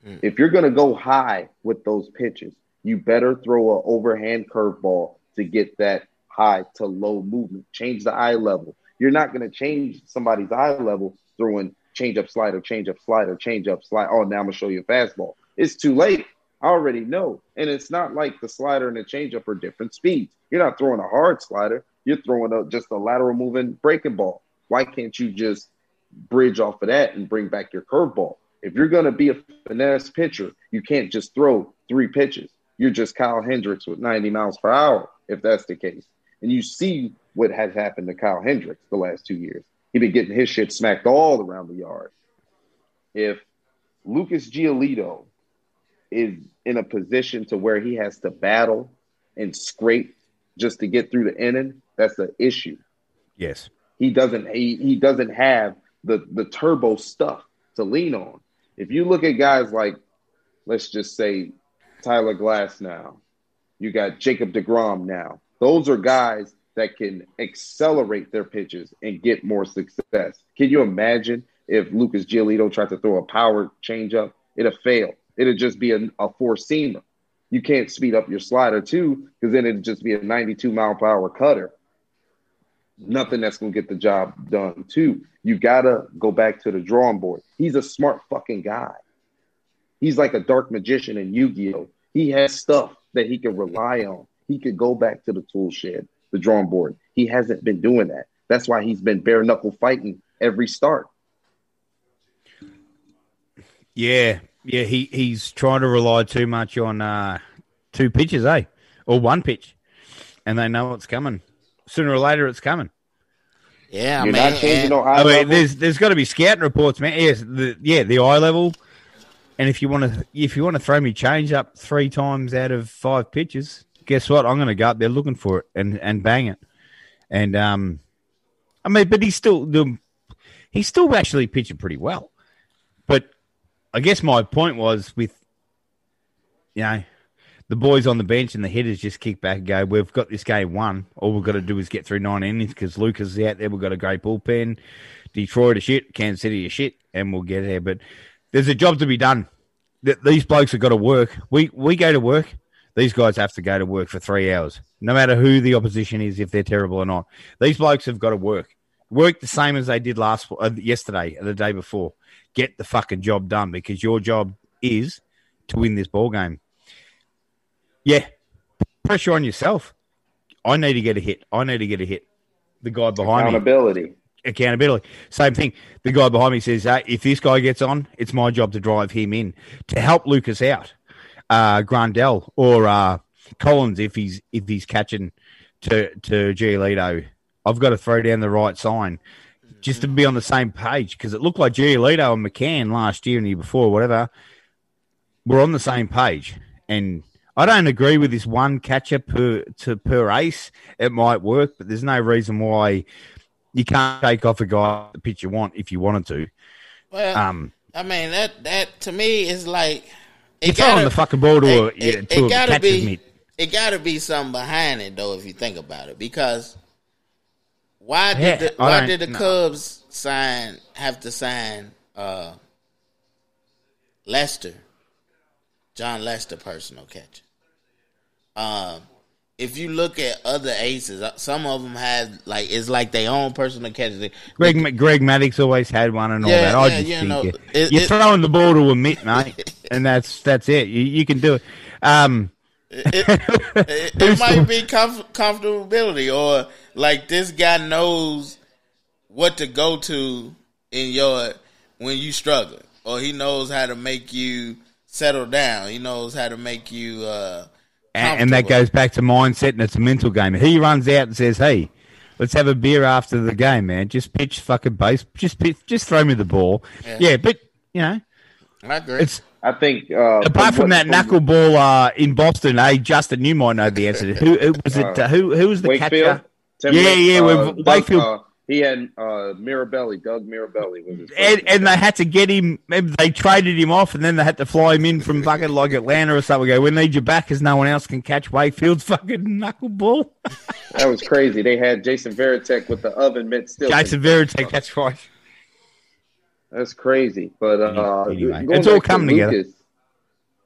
Mm. If you're going to go high with those pitches, you better throw an overhand curveball to get that high to low movement. Change the eye level. You're not going to change somebody's eye level throwing change up slider, change up slider, change up slide. Oh, now I'm gonna show you a fastball. It's too late. I already know. And it's not like the slider and the changeup are different speeds. You're not throwing a hard slider. You're throwing a, just a lateral moving breaking ball. Why can't you just bridge off of that and bring back your curveball? If you're going to be a finesse pitcher, you can't just throw three pitches. You're just Kyle Hendricks with 90 miles per hour, if that's the case. And you see what has happened to Kyle Hendricks the last two years. He's been getting his shit smacked all around the yard. If Lucas Giolito is in a position to where he has to battle and scrape just to get through the inning, that's an issue. Yes. He doesn't he, he doesn't have the the turbo stuff to lean on. If you look at guys like let's just say Tyler Glasnow, you got Jacob DeGrom now. Those are guys that can accelerate their pitches and get more success. Can you imagine if Lucas Giolito tried to throw a power changeup? It'll fail. It'll just be a, a four seamer. You can't speed up your slider too, because then it'd just be a 92 mile per hour cutter. Nothing that's gonna get the job done too. You gotta go back to the drawing board. He's a smart fucking guy. He's like a dark magician in Yu-Gi-Oh! He has stuff that he can rely on. He could go back to the tool shed the drawing board. He hasn't been doing that. That's why he's been bare knuckle fighting every start. Yeah, yeah, he, he's trying to rely too much on uh, two pitches, eh? Or one pitch. And they know it's coming. Sooner or later it's coming. Yeah, You're man. Not changing no eye I mean, level? there's there's got to be scouting reports, man. Yes, the, yeah, the eye level. And if you want to, if you want to throw me change up three times out of five pitches, guess what? I'm going to go up there looking for it and, and bang it. And um, I mean, but he's still the he's still actually pitching pretty well. But I guess my point was with you know the boys on the bench and the hitters just kick back and go, we've got this game won. All we've got to do is get through nine innings because Lucas is out there. We've got a great bullpen. Detroit is shit. Kansas City is shit, and we'll get there. But there's a job to be done. These blokes have got to work. We we go to work these guys have to go to work for three hours, no matter who the opposition is, if they're terrible or not. These blokes have got to work, work the same as they did last uh, yesterday the day before. Get the fucking job done because your job is to win this ball game. Yeah, pressure on yourself. I need to get a hit. I need to get a hit. The guy behind accountability. me. Accountability. Same thing. The guy behind me says, hey, if this guy gets on, it's my job to drive him in to help Lucas out uh, Grandal or uh, Collins if he's if he's catching to to Giolito. I've got to throw down the right sign just to be on the same page because it looked like Giolito and McCann last year and the year before, whatever, were on the same page. And I don't agree with this one catcher per to per ace. It might work, but there's no reason why you can't take off a guy the pitch you want if you wanted to. Well, um, I mean that that to me is like it gotta, the fucking ball to a, it, it, to it gotta be, meat. It got to be something behind it, though, if you think about it. Because why did the, why did the no. Cubs sign have to sign uh, Lester, Jon Lester, personal catcher? Um, if you look at other aces, uh, some of them had like it's like their own personal catcher. Greg Greg Maddux always had one and all yeah, that. I yeah, just you think know, it, you're it, throwing the ball to a mitt, mate, and that's that's it. You, you can do it. Um, it, it, it might be comf- comfortability, or like this guy knows what to go to in your when you struggle, or he knows how to make you settle down. He knows how to make you. Uh, and, and that goes back to mindset, and it's a mental game. He runs out and says, "Hey, let's have a beer after the game, man. Just pitch fucking base. Just pitch, just throw me the ball." Yeah. Yeah, but you know, I agree. it's I think uh, apart from what- that knuckleball uh, in Boston. Hey, Justin, you might know the answer. Who, who was it? Uh, who who was the Wakefield. catcher? Tim Yeah, Wake- yeah, uh, with Doug, Wakefield. uh, he had uh, Mirabelli, Doug Mirabelli was his And, and they had to get him. They traded him off, and then they had to fly him in from fucking like Atlanta or something. Go, we need you back, because no one else can catch Wakefield's fucking knuckleball. That was crazy. They had Jason Varitek with the oven mitt still. Jason Varitek, that's right. That's crazy. But uh, Anyway, it's all back to coming together. Lucas,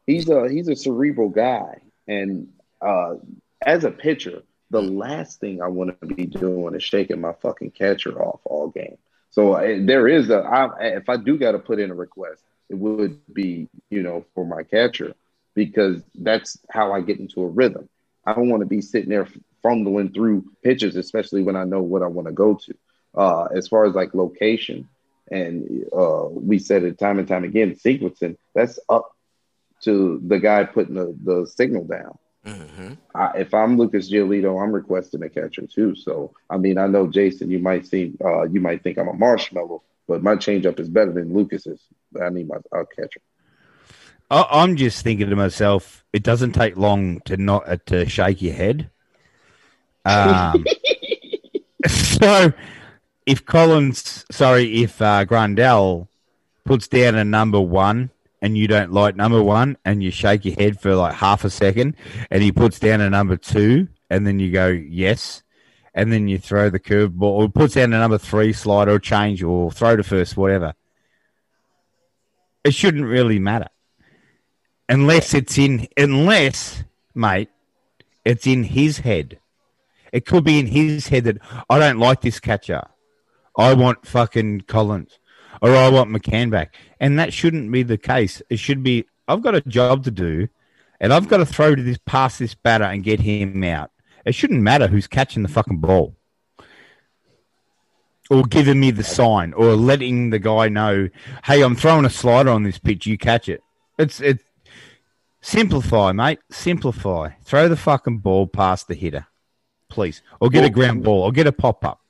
He's a he's a cerebral guy, and uh, as a pitcher, the last thing I want to be doing is shaking my fucking catcher off all game. So uh, there is a I, if I do got to put in a request, it would be you know for my catcher because that's how I get into a rhythm. I don't want to be sitting there fumbling through pitches, especially when I know what I want to go to. Uh, as far as like location, and uh, we said it time and time again, sequencing, that's up to the guy putting the, the signal down. hmm I, if I'm Lucas Giolito, I'm requesting a catcher too. So I mean, I know Jason, you might seem, uh, you might think I'm a marshmallow, but my changeup is better than Lucas's. I need my a catcher. I, I'm just thinking to myself, it doesn't take long to not uh, to shake your head. Um, so, if Collins, sorry, if uh, puts down a number one and you don't like number one, and you shake your head for like half a second, and he puts down a number two, and then you go yes, and then you throw the curveball, or puts down a number three slider, or change, or throw to first, whatever. It shouldn't really matter unless it's in unless mate it's in his head it could be in his head that i don't like this catcher i want fucking collins or i want mccann back and that shouldn't be the case it should be i've got a job to do and i've got to throw to this pass this batter and get him out it shouldn't matter who's catching the fucking ball or giving me the sign or letting the guy know hey i'm throwing a slider on this pitch you catch it it's it's Simplify, mate. Simplify. Throw the fucking ball past the hitter, please, or get a ground ball, or get a pop up.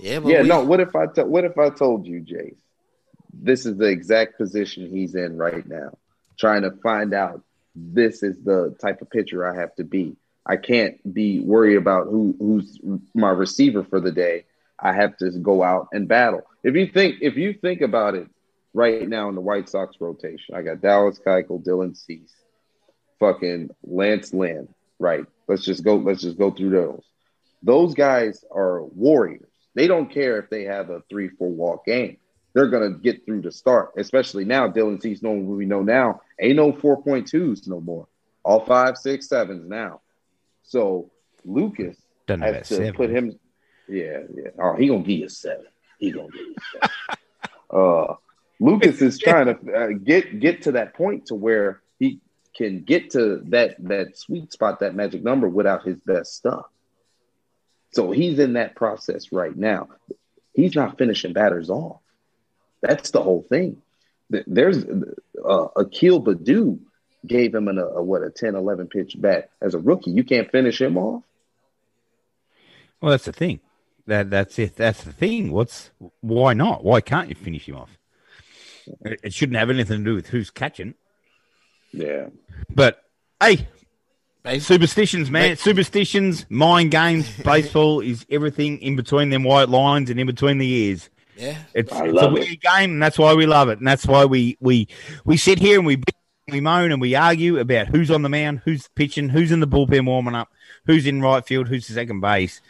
Yeah, but yeah, we, no. What if I what if I told you, Jace, this is the exact position he's in right now, trying to find out this is the type of pitcher I have to be. I can't be worried about who who's my receiver for the day. I have to go out and battle. If you think if you think about it right now in the White Sox rotation, I got Dallas Keuchel, Dylan Cease, fucking Lance Lynn. Right. Let's just go. Let's just go through those. Those guys are warriors. They don't care if they have a three, four walk game. They're gonna get through the start, especially now. Dylan Cease, knowing what we know now, ain't no four point twos no more. All five, six, sevens now. So Lucas has to seven. put him. Yeah, yeah. Oh, he gonna give you a seven. He gonna give you a seven. uh, Lucas is trying to uh, get get to that point to where he can get to that that sweet spot, that magic number, without his best stuff. So he's in that process right now. He's not finishing batters off. That's the whole thing. There's uh, Akil Baddoo gave him an, a what a 10, 11 pitch bat as a rookie. You can't finish him off. Well, that's the thing. That that's it. That's the thing. What's why not? Why can't you finish him off? It it shouldn't have anything to do with who's catching. Yeah. But hey, Basically, superstitions, man. Superstitions, mind games. Baseball is everything in between them white lines and in between the ears. yeah, It's, I it's a love it. weird game, and that's why we love it, and that's why we we we sit here and we we moan and we argue about who's on the mound, who's pitching, who's in the bullpen warming up, who's in right field, who's the second base.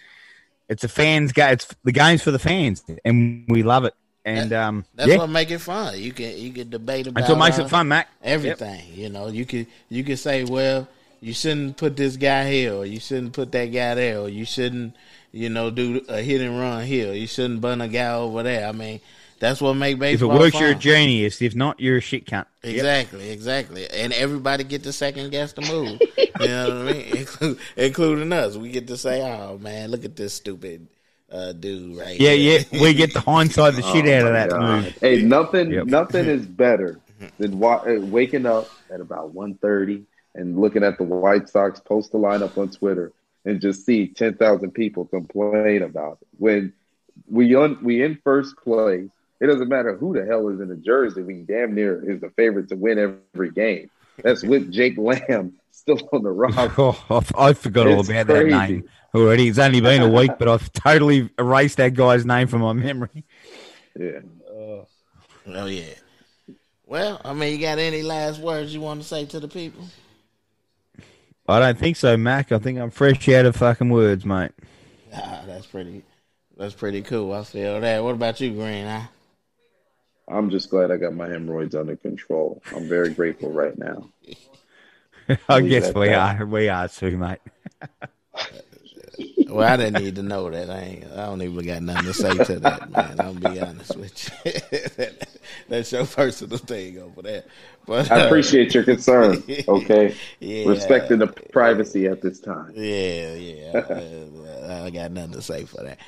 It's a fans' game. It's the game's for the fans, and we love it. And um, that's yeah, what make it fun. You can you can debate about that's what makes uh, it fun, Mac. everything. You know, you can you can say, well, you shouldn't put this guy here, or you shouldn't put that guy there, or you shouldn't, you know, do a hit and run here. You shouldn't bun a guy over there. I mean, that's what make If it works, fun. you're a genius. If not, you're a shit cunt. Yep. Exactly, exactly. And everybody get to second guess the move. you know what I mean? Inclu- Including us. We get to say, oh, man, look at this stupid uh, dude right Yeah, here. yeah. Yeah. We get to hindsight the shit Oh out of that God. move. Hey, nothing, Yep. nothing is better than wa- uh, waking up at about 1.30 and looking at the White Sox postal lineup on Twitter and just see 10,000 people complain about it. When we un, we in first place, it doesn't matter who the hell is in the jersey. We damn near is the favorite to win every game. That's with Jake Lamb still on the roster. Oh, I forgot all about crazy. that name already. It's only been a week, but I've totally erased that guy's name from my memory. Yeah. Oh, oh yeah. Well, I mean, you got any last words you want to say to the people? I don't think so, Mac. I think I'm fresh out of fucking words, mate. Ah, that's pretty. That's pretty cool. I feel that. What about you, Green? Huh? I'm just glad I got my hemorrhoids under control. I'm very grateful right now. I guess we are. We are too, mate. well, I didn't need to know that. I ain't. I don't even got nothing to say to that, man. I'll be honest with you. That's your personal thing over there. But I appreciate your concern. Okay, yeah, respecting the privacy at this time. Yeah, yeah. I got nothing to say for that.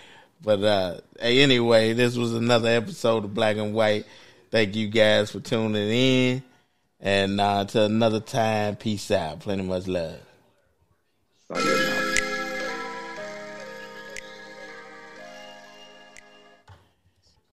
But uh, hey, anyway, this was another episode of Black and White. Thank you guys for tuning in. And uh, until another time, peace out. Plenty much love.